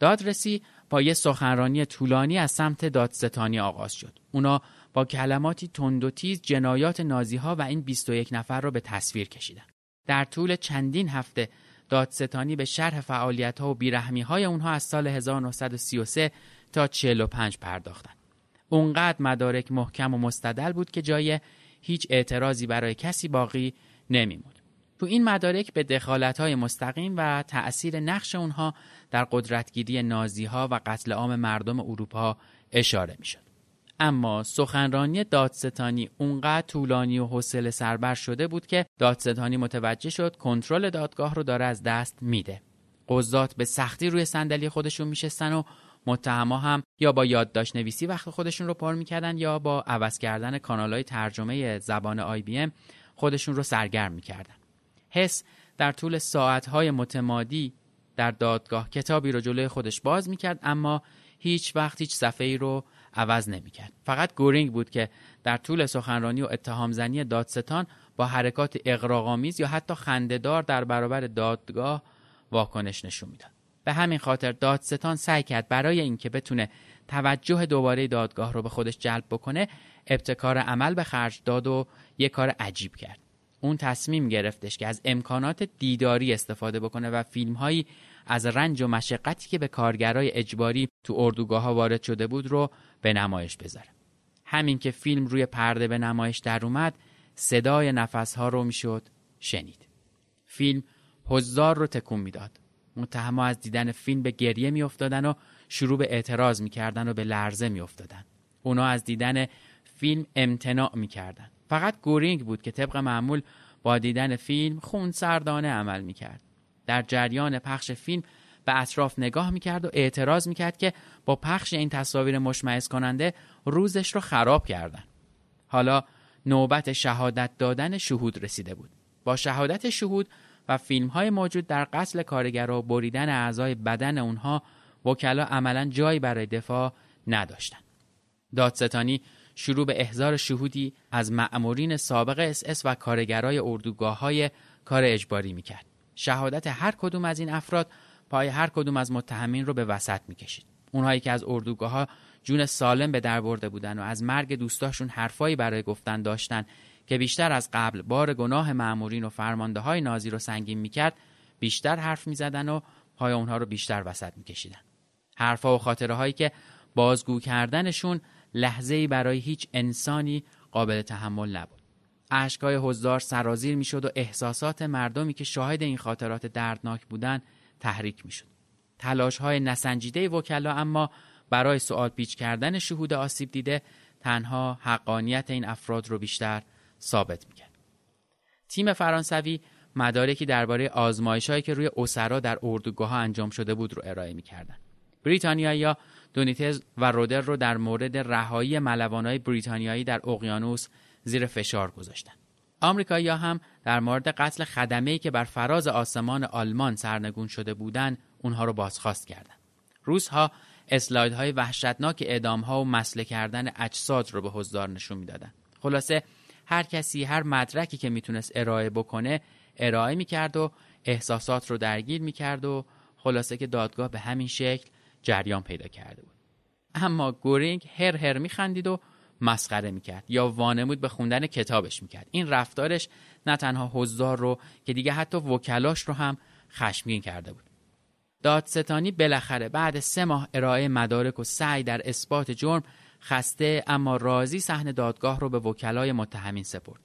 دادرسی با یه سخنرانی طولانی از سمت دادستانی آغاز شد. اونا با کلماتی تند و تیز جنایات نازی ها و این 21 نفر را به تصویر کشیدن. در طول چندین هفته دادستانی به شرح فعالیت ها و بیرحمی های اونها از سال 1933 تا 45 پرداختند. اونقدر مدارک محکم و مستدل بود که جای هیچ اعتراضی برای کسی باقی نمیمود. تو این مدارک به دخالت های مستقیم و تأثیر نقش اونها در قدرتگیری نازی ها و قتل عام مردم اروپا اشاره می‌شد. اما سخنرانی دادستانی اونقدر طولانی و حوصله سربر شده بود که دادستانی متوجه شد کنترل دادگاه رو داره از دست میده. قضات به سختی روی صندلی خودشون میشستن و متهما هم یا با یادداشت نویسی وقت خودشون رو پر می‌کردن یا با عوض کردن کانال های ترجمه زبان آی بی ام خودشون رو سرگرم می‌کردن. حس در طول ساعتهای متمادی در دادگاه کتابی رو جلوی خودش باز می‌کرد اما هیچ وقت هیچ صفحه ای رو عوض نمی‌کرد. فقط گورینگ بود که در طول سخنرانی و اتهام زنی دادستان با حرکات اقراق‌آمیز یا حتی خندهدار در برابر دادگاه واکنش نشون می‌داد. به همین خاطر دادستان سعی کرد برای اینکه بتونه توجه دوباره دادگاه رو به خودش جلب بکنه ابتکار عمل به خرج داد و یه کار عجیب کرد. اون تصمیم گرفتش که از امکانات دیداری استفاده بکنه و فیلم هایی از رنج و مشقتی که به کارگرای اجباری تو اردوگاه ها وارد شده بود رو به نمایش بذاره. همین که فیلم روی پرده به نمایش در اومد صدای ها رو می‌شد شنید. فیلم حضار رو تکون می‌داد. متهما از دیدن فیلم به گریه میافتادن و شروع به اعتراض می‌کردن و به لرزه میافتادن. اونا از دیدن فیلم امتناع می‌کردن. فقط گورینگ بود که طبق معمول با دیدن فیلم خون سردانه عمل می‌کرد. در جریان پخش فیلم به اطراف نگاه می‌کرد و اعتراض می‌کرد که با پخش این تصاویر مشمئز کننده روزش رو خراب کردن. حالا نوبت شهادت دادن شهود رسیده بود. با شهادت شهود و فیلم های موجود در قتل کارگرها و بریدن اعضای بدن اونها وکلا عملا جایی برای دفاع نداشتند. دادستانی شروع به احضار شهودی از مأمورین سابق اس اس و کارگرای اردوگاه های کار اجباری می‌کرد. شهادت هر کدوم از این افراد پای هر کدوم از متهمین رو به وسط می‌کشید. اونهایی که از اردوگاه ها جون سالم به در برده بودن و از مرگ دوستاشون حرفایی برای گفتن داشتن که بیشتر از قبل بار گناه معمورین و فرمانده های نازی رو سنگین می‌کرد بیشتر حرف می‌زدن و پای اونها رو بیشتر وسط میکشیدن. حرفها و خاطره هایی که بازگو کردنشون لحظه ای برای هیچ انسانی قابل تحمل نبود. اشکای حضار سرازیر می‌شد و احساسات مردمی که شاهد این خاطرات دردناک بودند تحریک می‌شد. تلاش های نسنجیده وکلا اما برای سوال پیچ کردن شهود آسیب دیده تنها حقانیت این افراد رو بیشتر ثابت می‌کرد. تیم فرانسوی مدارکی درباره آزمایشهایی که روی اسرا در اردوگاه انجام شده بود رو ارائه می‌کردن. بریتانیایی دونیتز و رودر رو در مورد رهایی ملوانای بریتانیایی در اقیانوس زیر فشار گذاشتن. آمریکایی‌ها هم در مورد قتل خدمه‌ای که بر فراز آسمان آلمان سرنگون شده بودند، اونها رو بازخواست کردند. روزها اسلایدهای وحشتناک اعدامها و مسله کردن اجساد رو به حضار نشون می‌دادن. خلاصه هر کسی هر مدرکی که می‌تونست ارائه بکنه ارائه می‌کرد و احساسات رو درگیر می‌کرد و خلاصه که دادگاه به همین شکل جریان پیدا کرده بود. اما گورینگ هر هر میخندید و مسخره می‌کرد یا وانمود به خوندن کتابش می‌کرد. این رفتارش نه تنها حضار رو که دیگه حتی وکلاش رو هم خشمگین کرده بود. دادستانی بالاخره بعد سه ماه ارائه مدارک و سعی در اثبات جرم خسته اما راضی صحنه دادگاه رو به وکلای متهمین سپرد.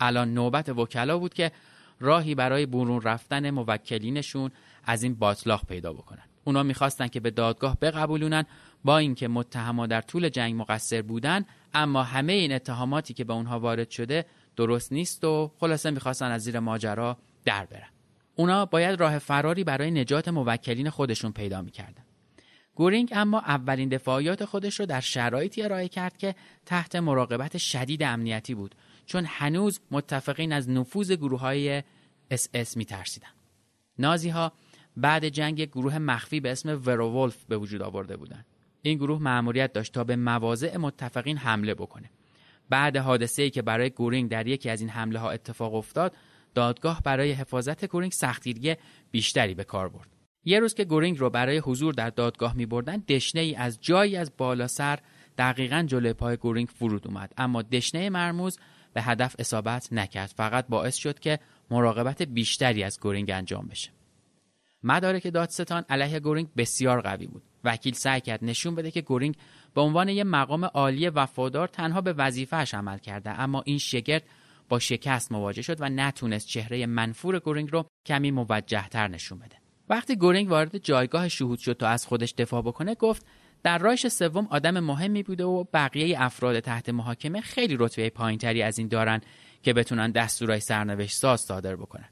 الان نوبت وکلا بود که راهی برای برون رفتن موکلینشون از این باطلاق پیدا بکنن. اونا می‌خواستن که به دادگاه بقبولونن با اینکه متهما در طول جنگ مقصر بودن اما همه این اتهاماتی که به اونها وارد شده درست نیست و خلاصه می‌خواستن از زیر ماجرا در برن اونا باید راه فراری برای نجات موکلین خودشون پیدا می‌کردن گورینگ اما اولین دفاعیات خودش رو در شرایطی ارائه کرد که تحت مراقبت شدید امنیتی بود چون هنوز متفقین از نفوذ گروه های اس اس می ترسیدن. نازی ها بعد جنگ گروه مخفی به اسم وروولف به وجود آورده بودند. این گروه مأموریت داشت تا به مواضع متفقین حمله بکنه. بعد حادثه ای که برای گورینگ در یکی از این حمله ها اتفاق افتاد، دادگاه برای حفاظت گورینگ سختگیری بیشتری به کار برد. یه روز که گورینگ رو برای حضور در دادگاه می بردن دشنه ای از جایی از بالا سر دقیقا جلوی پای گورینگ فرود اومد اما دشنه مرموز به هدف اصابت نکرد فقط باعث شد که مراقبت بیشتری از گورینگ انجام بشه مدارک دادستان علیه گورینگ بسیار قوی بود وکیل سعی کرد نشون بده که گورینگ به عنوان یک مقام عالی وفادار تنها به وظیفهش عمل کرده اما این شگرد با شکست مواجه شد و نتونست چهره منفور گورینگ رو کمی موجهتر نشون بده وقتی گورینگ وارد جایگاه شهود شد تا از خودش دفاع بکنه گفت در رایش سوم آدم مهمی بوده و بقیه افراد تحت محاکمه خیلی رتبه پایینتری از این دارن که بتونن دستورای سرنوشت ساز صادر بکنن.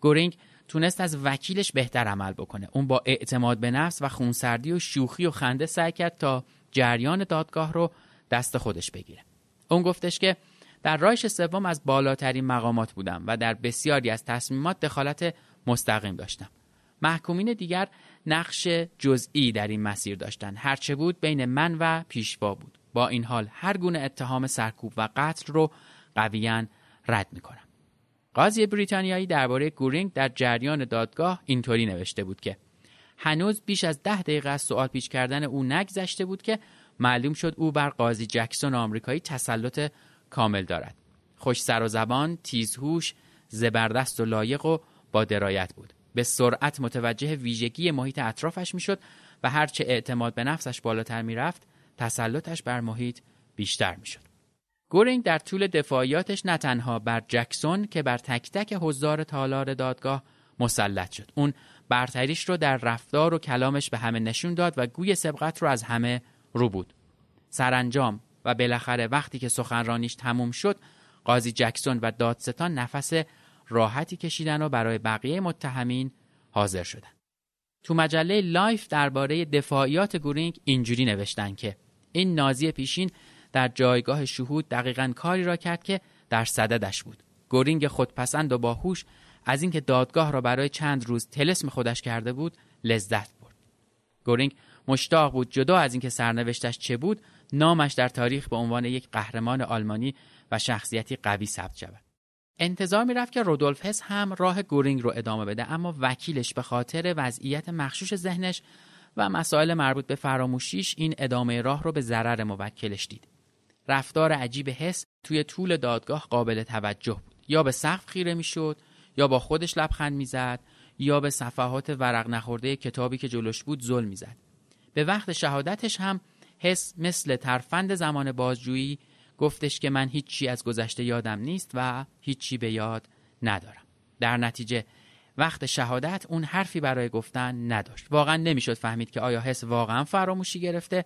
گورینگ تونست از وکیلش بهتر عمل بکنه. اون با اعتماد به نفس و خونسردی و شوخی و خنده سعی کرد تا جریان دادگاه رو دست خودش بگیره. اون گفتش که در رایش سوم از بالاترین مقامات بودم و در بسیاری از تصمیمات دخالت مستقیم داشتم. محکومین دیگر نقش جزئی در این مسیر داشتند هرچه بود بین من و پیشوا بود با این حال هر گونه اتهام سرکوب و قتل رو قویا رد می‌کنم قاضی بریتانیایی درباره گورینگ در جریان دادگاه اینطوری نوشته بود که هنوز بیش از ده دقیقه از سوال پیچ کردن او نگذشته بود که معلوم شد او بر قاضی جکسون آمریکایی تسلط کامل دارد. خوش سر و زبان تیزهوش زبردست و لایق و با درایت بود. به سرعت متوجه ویژگی محیط اطرافش می‌شد و هرچه اعتماد به نفسش بالاتر می‌رفت تسلطش بر محیط بیشتر می‌شد. گورینگ در طول دفاعیاتش نه تنها بر جکسون که بر تک تک حضار تالار دادگاه مسلط شد اون برتریش رو در رفتار و کلامش به همه نشون داد و گوی سبقت رو از همه ربود سرانجام و بالاخره وقتی که سخنرانیش تموم شد قاضی جکسون و دادستان نفس راحتی کشیدن و برای بقیه متهمین حاضر شدن. تو مجله لایف درباره دفاعیات گورینگ اینجوری نوشتن که این نازی پیشین در جایگاه شهود دقیقا کاری را کرد که در صددش بود. گورینگ خودپسند و باهوش از اینکه دادگاه را برای چند روز تلسم خودش کرده بود لذت برد. گورینگ مشتاق بود جدا از اینکه سرنوشتش چه بود نامش در تاریخ به عنوان یک قهرمان آلمانی و شخصیتی قوی ثبت شود. انتظار می‌رفت که رودولف هس هم راه گورینگ رو ادامه بده اما وکیلش به خاطر وضعیت مخشوش ذهنش و مسائل مربوط به فراموشیش این ادامه راه رو به ضرر موکلش دید. رفتار عجیب حس توی طول دادگاه قابل توجه بود. یا به سقف خیره می‌شد یا با خودش لبخند می‌زد یا به صفحات ورق نخورده کتابی که جلوش بود زل می‌زد. به وقت شهادتش هم حس مثل ترفند زمان بازجویی گفتش که من هیچی از گذشته یادم نیست و هیچی به یاد ندارم در نتیجه وقت شهادت اون حرفی برای گفتن نداشت واقعا نمی‌شد فهمید که آیا حس واقعا فراموشی گرفته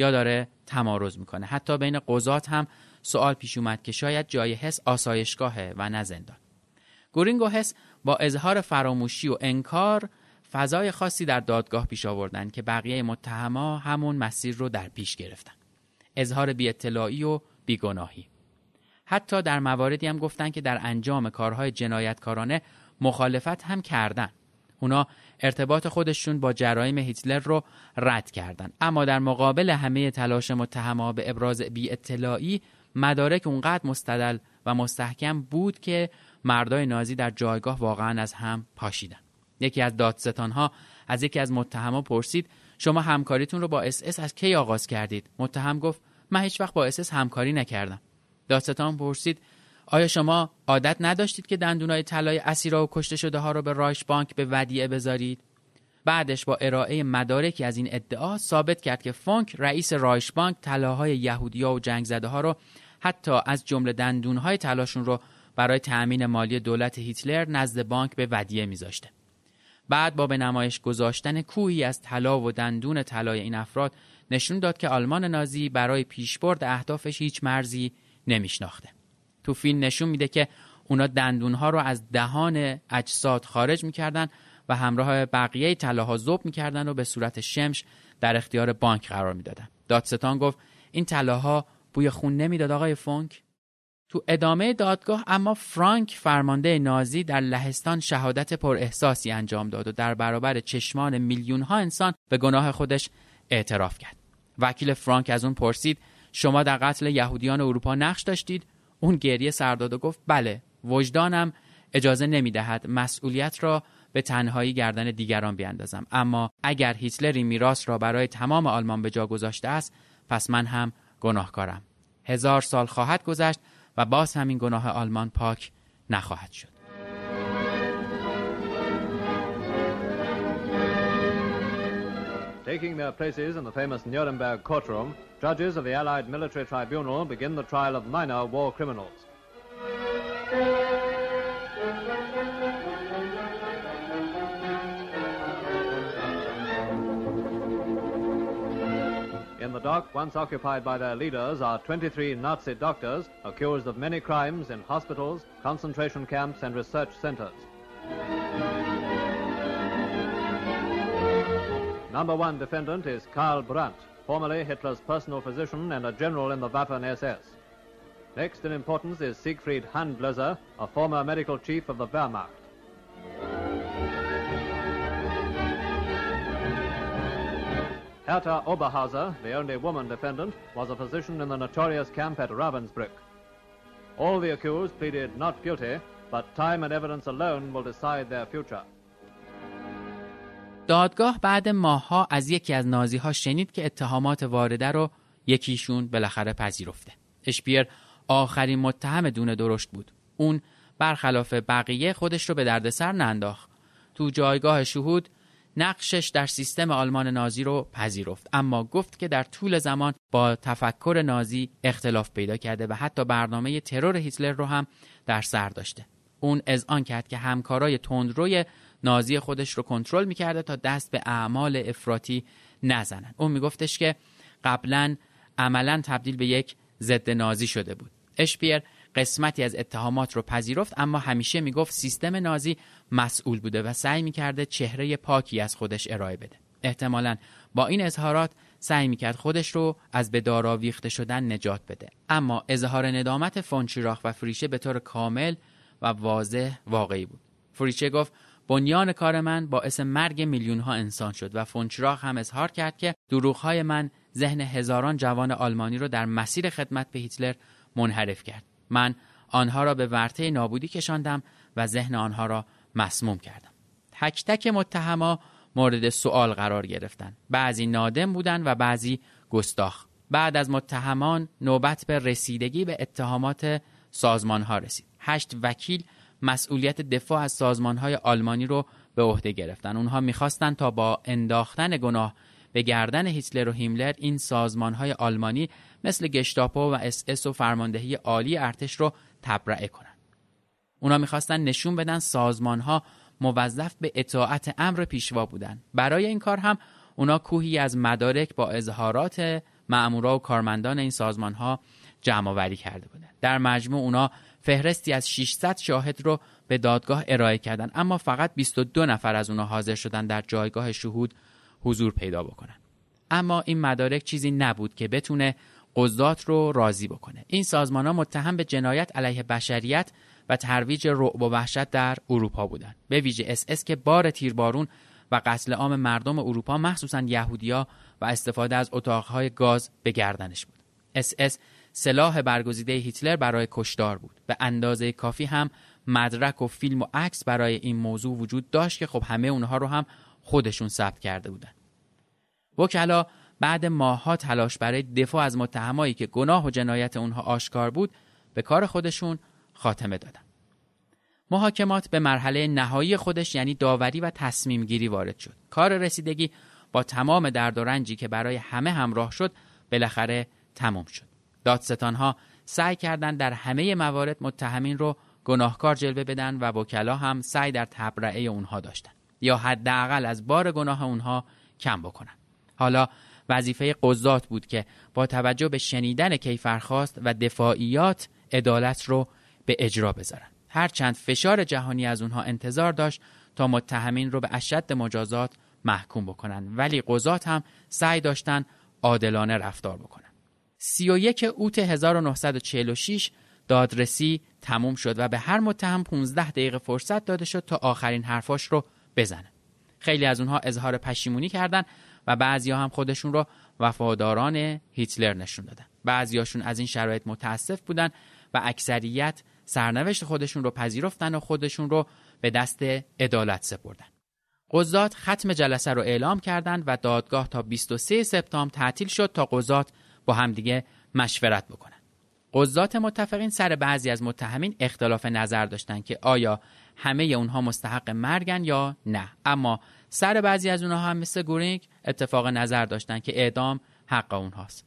یا داره تمارز می‌کنه. حتی بین قضات هم سوال پیش اومد که شاید جای حس آسایشگاهه و نه زندان. گورینگ و حس با اظهار فراموشی و انکار فضای خاصی در دادگاه پیش آوردن که بقیه متهما همون مسیر رو در پیش گرفتن. اظهار بی اطلاعی و بیگناهی. حتی در مواردی هم گفتن که در انجام کارهای جنایتکارانه مخالفت هم کردن. اونا ارتباط خودشون با جرایم هیتلر رو رد کردن. اما در مقابل همه تلاش متهما به ابراز بی اطلاعی مدارک اونقدر مستدل و مستحکم بود که مردای نازی در جایگاه واقعا از هم پاشیدن. یکی از دادستانها از یکی از متهما پرسید شما همکاریتون رو با اس اس از کی آغاز کردید؟ متهم گفت من هیچ وقت با اس اس همکاری نکردم. دادستان پرسید آیا شما عادت نداشتید که دندونای طلای اسیرا و کشته شده ها رو به رایش بانک به ودیعه بذارید؟ بعدش با ارائه مدارکی از این ادعا ثابت کرد که فانک رئیس رایش بانک طلاهای یهودیا و جنگ زده ها رو حتی از جمله دندونهای طلاشون رو برای تأمین مالی دولت هیتلر نزد بانک به ودیعه میذاشته. بعد با به نمایش گذاشتن کوهی از طلا و دندون طلای این افراد نشون داد که آلمان نازی برای پیشبرد اهدافش هیچ مرزی نمیشناخته. تو فیلم نشون میده که اونا دندونها رو از دهان اجساد خارج می‌کردن و همراه بقیه طلاها ذوب می‌کردن و به صورت شمش در اختیار بانک قرار می‌دادن دادستان گفت این طلاها بوی خون نمی‌داد آقای فونک تو ادامه دادگاه اما فرانک فرمانده نازی در لهستان شهادت پر احساسی انجام داد و در برابر چشمان میلیون ها انسان به گناه خودش اعتراف کرد. وکیل فرانک از اون پرسید شما در قتل یهودیان اروپا نقش داشتید؟ اون گریه سرداد و گفت بله وجدانم اجازه نمی‌دهد مسئولیت را به تنهایی گردن دیگران بیاندازم. اما اگر هیتلر میراث را برای تمام آلمان به جا گذاشته است پس من هم گناهکارم. هزار سال خواهد گذشت و باز همین گناه آلمان پاک نخواهد شد. Taking their places in the famous Nuremberg courtroom, judges of the Allied Military Tribunal begin the trial of minor war criminals. In the dock, once occupied by their leaders, are 23 Nazi doctors accused of many crimes in hospitals, concentration camps, and research centers. Number one defendant is Karl Brandt, formerly Hitler's personal physician and a general in the Waffen SS. Next in importance is Siegfried Handleser, a former medical chief of the Wehrmacht. Hertha Oberhauser, the only woman defendant, was a physician in the notorious camp at Ravensbrück. All the accused pleaded not guilty, but time and evidence alone will decide their future. دادگاه بعد ماهها از یکی از نازی ها شنید که اتهامات وارده رو یکیشون بالاخره پذیرفته. اشپیر آخرین متهم دونه درشت بود. اون برخلاف بقیه خودش رو به دردسر ننداخت. تو جایگاه شهود نقشش در سیستم آلمان نازی رو پذیرفت اما گفت که در طول زمان با تفکر نازی اختلاف پیدا کرده و حتی برنامه ترور هیتلر رو هم در سر داشته اون آن کرد که همکارای تندروی نازی خودش رو کنترل می‌کرده تا دست به اعمال افراطی نزنن. اون میگفتش که قبلا عملا تبدیل به یک ضد نازی شده بود. اشپیر قسمتی از اتهامات رو پذیرفت اما همیشه می‌گفت سیستم نازی مسئول بوده و سعی می‌کرده چهره پاکی از خودش ارائه بده. احتمالا با این اظهارات سعی می‌کرد خودش رو از به داراویخته شدن نجات بده. اما اظهار ندامت فونچیراخ و فریشه به طور کامل و واضح واقعی بود. فریشه گفت بنیان کار من باعث مرگ میلیون ها انسان شد و فونچراخ هم اظهار کرد که های من ذهن هزاران جوان آلمانی رو در مسیر خدمت به هیتلر منحرف کرد. من آنها را به ورطه نابودی کشاندم و ذهن آنها را مسموم کردم. تک تک متهما مورد سوال قرار گرفتند. بعضی نادم بودند و بعضی گستاخ. بعد از متهمان نوبت به رسیدگی به اتهامات سازمان ها رسید. هشت وکیل مسئولیت دفاع از سازمان های آلمانی رو به عهده گرفتن اونها می‌خواستند تا با انداختن گناه به گردن هیتلر و هیملر این سازمان های آلمانی مثل گشتاپو و اس اس و فرماندهی عالی ارتش رو تبرئه کنند. اونا می‌خواستن نشون بدن سازمان ها موظف به اطاعت امر پیشوا بودن. برای این کار هم اونا کوهی از مدارک با اظهارات مأمورا و کارمندان این سازمان ها جمع کرده بودند در مجموع اونا فهرستی از 600 شاهد رو به دادگاه ارائه کردند اما فقط 22 نفر از اونا حاضر شدن در جایگاه شهود حضور پیدا بکنن. اما این مدارک چیزی نبود که بتونه قضات رو راضی بکنه. این سازمان ها متهم به جنایت علیه بشریت و ترویج رعب و وحشت در اروپا بودند. به ویژه اس اس که بار تیربارون و قتل عام مردم اروپا مخصوصا یهودیا و استفاده از اتاقهای گاز به گردنش بود. اس اس سلاح برگزیده هیتلر برای کشتار بود به اندازه کافی هم مدرک و فیلم و عکس برای این موضوع وجود داشت که خب همه اونها رو هم خودشون ثبت کرده بودن. وکلا بعد ماهها تلاش برای دفاع از متهمایی که گناه و جنایت اونها آشکار بود به کار خودشون خاتمه دادن. محاکمات به مرحله نهایی خودش یعنی داوری و تصمیم گیری وارد شد. کار رسیدگی با تمام درد و رنجی که برای همه همراه شد بالاخره تمام شد. دادستان ها سعی کردند در همه موارد متهمین رو گناهکار جلوه بدن و وکلا هم سعی در تبرعه اونها داشتند یا حداقل از بار گناه اونها کم بکنن. حالا وظیفه قضات بود که با توجه به شنیدن کیفرخواست و دفاعیات عدالت رو به اجرا بذارن. هرچند فشار جهانی از اونها انتظار داشت تا متهمین رو به اشد مجازات محکوم بکنن ولی قضات هم سعی داشتن عادلانه رفتار بکنن. 31 اوت 1946 دادرسی تموم شد و به هر متهم 15 دقیقه فرصت داده شد تا آخرین حرفاش رو بزنه. خیلی از اونها اظهار پشیمونی کردند و بعضی هم خودشون رو وفاداران هیتلر نشون دادن. بعضیاشون از این شرایط متاسف بودن و اکثریت سرنوشت خودشون رو پذیرفتن و خودشون رو به دست عدالت سپردن. قضات ختم جلسه رو اعلام کردند و دادگاه تا 23 سپتامبر تعطیل شد تا قضات با همدیگه مشورت بکنن. قضات متفقین سر بعضی از متهمین اختلاف نظر داشتند که آیا همه اونها مستحق مرگن یا نه. اما سر بعضی از اونها هم مثل گورینگ اتفاق نظر داشتن که اعدام حق اونهاست.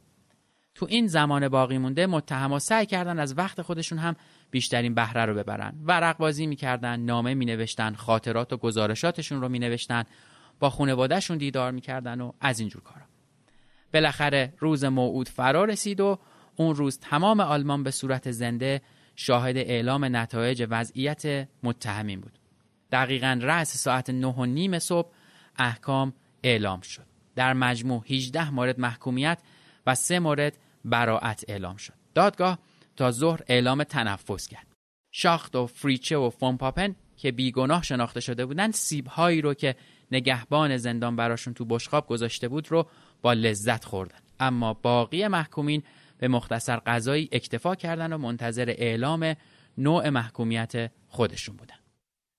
تو این زمان باقی مونده متهما سعی کردن از وقت خودشون هم بیشترین بهره رو ببرن. ورق بازی می‌کردن نامه مینوشتن خاطرات و گزارشاتشون رو مینوشتن با خانوادهشون دیدار می‌کردن و از اینجور کارا. بالاخره روز موعود فرا رسید و اون روز تمام آلمان به صورت زنده شاهد اعلام نتایج وضعیت متهمین بود. دقیقا رأس ساعت نه و نیم صبح احکام اعلام شد. در مجموع 18 مورد محکومیت و سه مورد براعت اعلام شد. دادگاه تا ظهر اعلام تنفس کرد. شاخت و فریچه و فون پاپن که بیگناه شناخته شده بودند سیبهایی رو که نگهبان زندان براشون تو بشقاب گذاشته بود رو با لذت خوردن اما باقی محکومین به مختصر قضایی اکتفا کردن و منتظر اعلام نوع محکومیت خودشون بودن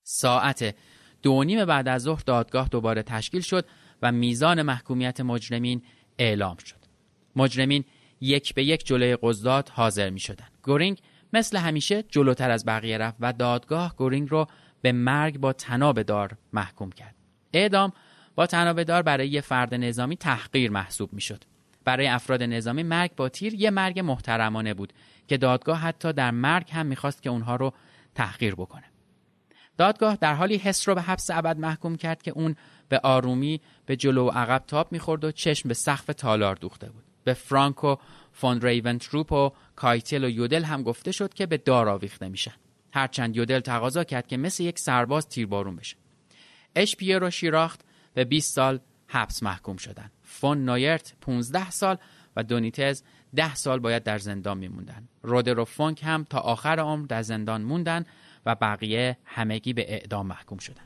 ساعت دو نیم بعد از ظهر دادگاه دوباره تشکیل شد و میزان محکومیت مجرمین اعلام شد مجرمین یک به یک جلوی قضات حاضر می شدن. گورینگ مثل همیشه جلوتر از بقیه رفت و دادگاه گورینگ رو به مرگ با طناب دار محکوم کرد. اعدام با طناب دار برای یه فرد نظامی تحقیر محسوب می شد. برای افراد نظامی مرگ با تیر یه مرگ محترمانه بود که دادگاه حتی در مرگ هم می‌خواست که اونها رو تحقیر بکنه. دادگاه در حالی هس رو به حبس ابد محکوم کرد که اون به آرومی به جلو و عقب تاب می‌خورد و چشم به سقف تالار دوخته بود. به فرانک و فون ریبنتروپ و کایتل و یودل هم گفته شد که به دار آویخته میشن. هرچند یودل تقاضا کرد که مثل یک سرباز تیربارون بشه. اش پیرو شیراخت به 20 سال حبس محکوم شدند. فون نایرت 15 سال و دونیتز 10 سال باید در زندان میموندن. رودر و فونک هم تا آخر عمر در زندان موندن و بقیه همگی به اعدام محکوم شدند.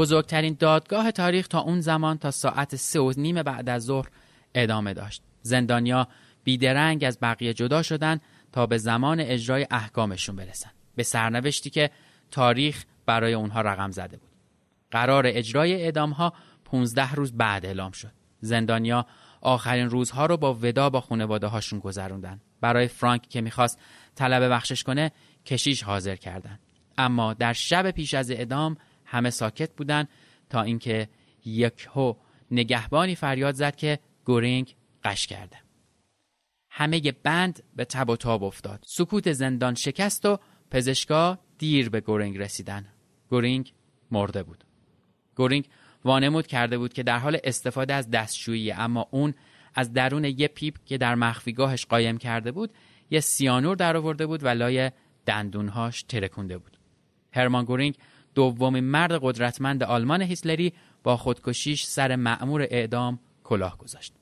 بزرگترین دادگاه تاریخ تا اون زمان تا ساعت سه و نیم بعد از ظهر ادامه داشت. زندانیا بیدرنگ از بقیه جدا شدن تا به زمان اجرای احکامشون برسن. به سرنوشتی که تاریخ برای اونها رقم زده بود. قرار اجرای اعدام ها 15 روز بعد اعلام شد. زندانیا آخرین روزها رو با ودا با خانواده هاشون گذروندن. برای فرانک که می‌خواست طلب بخشش کنه کشیش حاضر کردند. اما در شب پیش از اعدام همه ساکت بودند تا اینکه یکهو نگهبانی فریاد زد که گورینگ غش کرده. همه بند به تب و تاب افتاد. سکوت زندان شکست و پزشکا دیر به گورینگ رسیدن. گورینگ مرده بود. گورینگ وانمود کرده بود که در حال استفاده از دستشویی اما اون از درون یه پیپ که در مخفیگاهش قایم کرده بود یه سیانور در آورده بود و لای دندونهاش ترکونده بود. هرمان گورینگ دومین مرد قدرتمند آلمان هیتلری با خودکشیش سر مأمور اعدام کلاه گذاشت.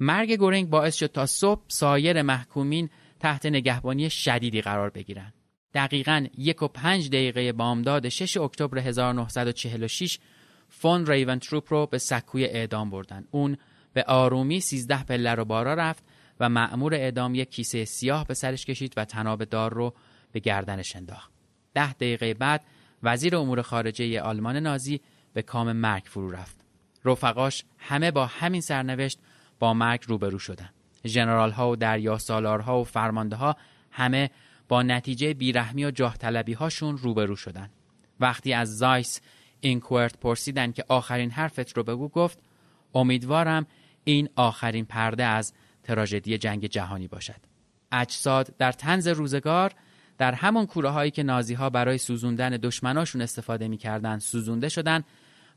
مرگ گورینگ باعث شد تا صبح سایر محکومین تحت نگهبانی شدیدی قرار بگیرند. دقیقا یک و پنج دقیقه بامداد 6 اکتبر 1946 فون ریبنتروپ رو به سکوی اعدام بردن. اون به آرومی 13 پله رو بارا رفت و معمور اعدام یک کیسه سیاه به سرش کشید و تناب دار رو به گردنش انداخت. ده دقیقه بعد وزیر امور خارجه آلمان نازی به کام مرگ فرو رفت. رفقاش همه با همین سرنوشت با مرگ روبرو شدند ژنرال ها و دریا سالارها و فرمانده ها همه با نتیجه بیرحمی و جاه طلبی هاشون روبرو شدن. وقتی از زایس اینکورت پرسیدن که آخرین حرفت رو بگو گفت امیدوارم این آخرین پرده از تراژدی جنگ جهانی باشد. اجساد در تنز روزگار در همون کوره هایی که نازی ها برای سوزوندن دشمناشون استفاده می‌کردند سوزونده شدن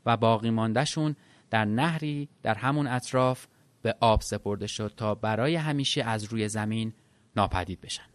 و باقی ماندهشون در نهری در همون اطراف به آب سپرده شد تا برای همیشه از روی زمین ناپدید بشن.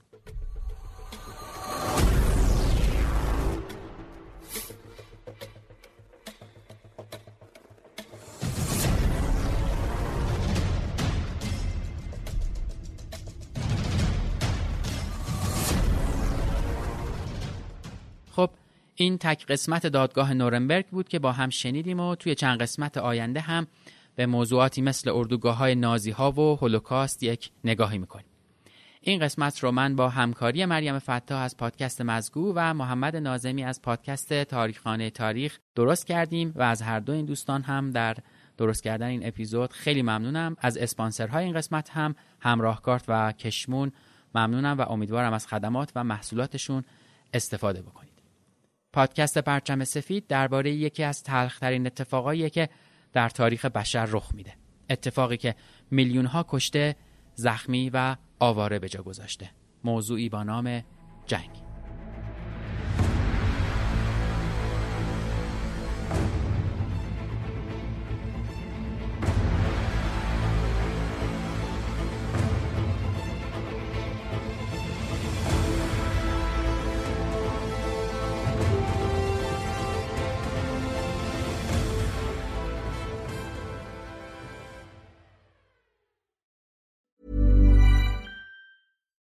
این تک قسمت دادگاه نورنبرگ بود که با هم شنیدیم و توی چند قسمت آینده هم به موضوعاتی مثل اردوگاه های نازی ها و هولوکاست یک نگاهی می‌کنیم. این قسمت رو من با همکاری مریم فتا از پادکست مزگو و محمد نازمی از پادکست تاریخخانه تاریخ درست کردیم و از هر دو این دوستان هم در درست کردن این اپیزود خیلی ممنونم. از اسپانسرهای این قسمت هم همراه کارت و کشمون ممنونم و امیدوارم از خدمات و محصولاتشون استفاده بکنید. پادکست پرچم سفید درباره یکی از تلخترین اتفاقایی که در تاریخ بشر رخ میده. اتفاقی که میلیون ها کشته زخمی و آواره به جا گذاشته. موضوعی با نام جنگ.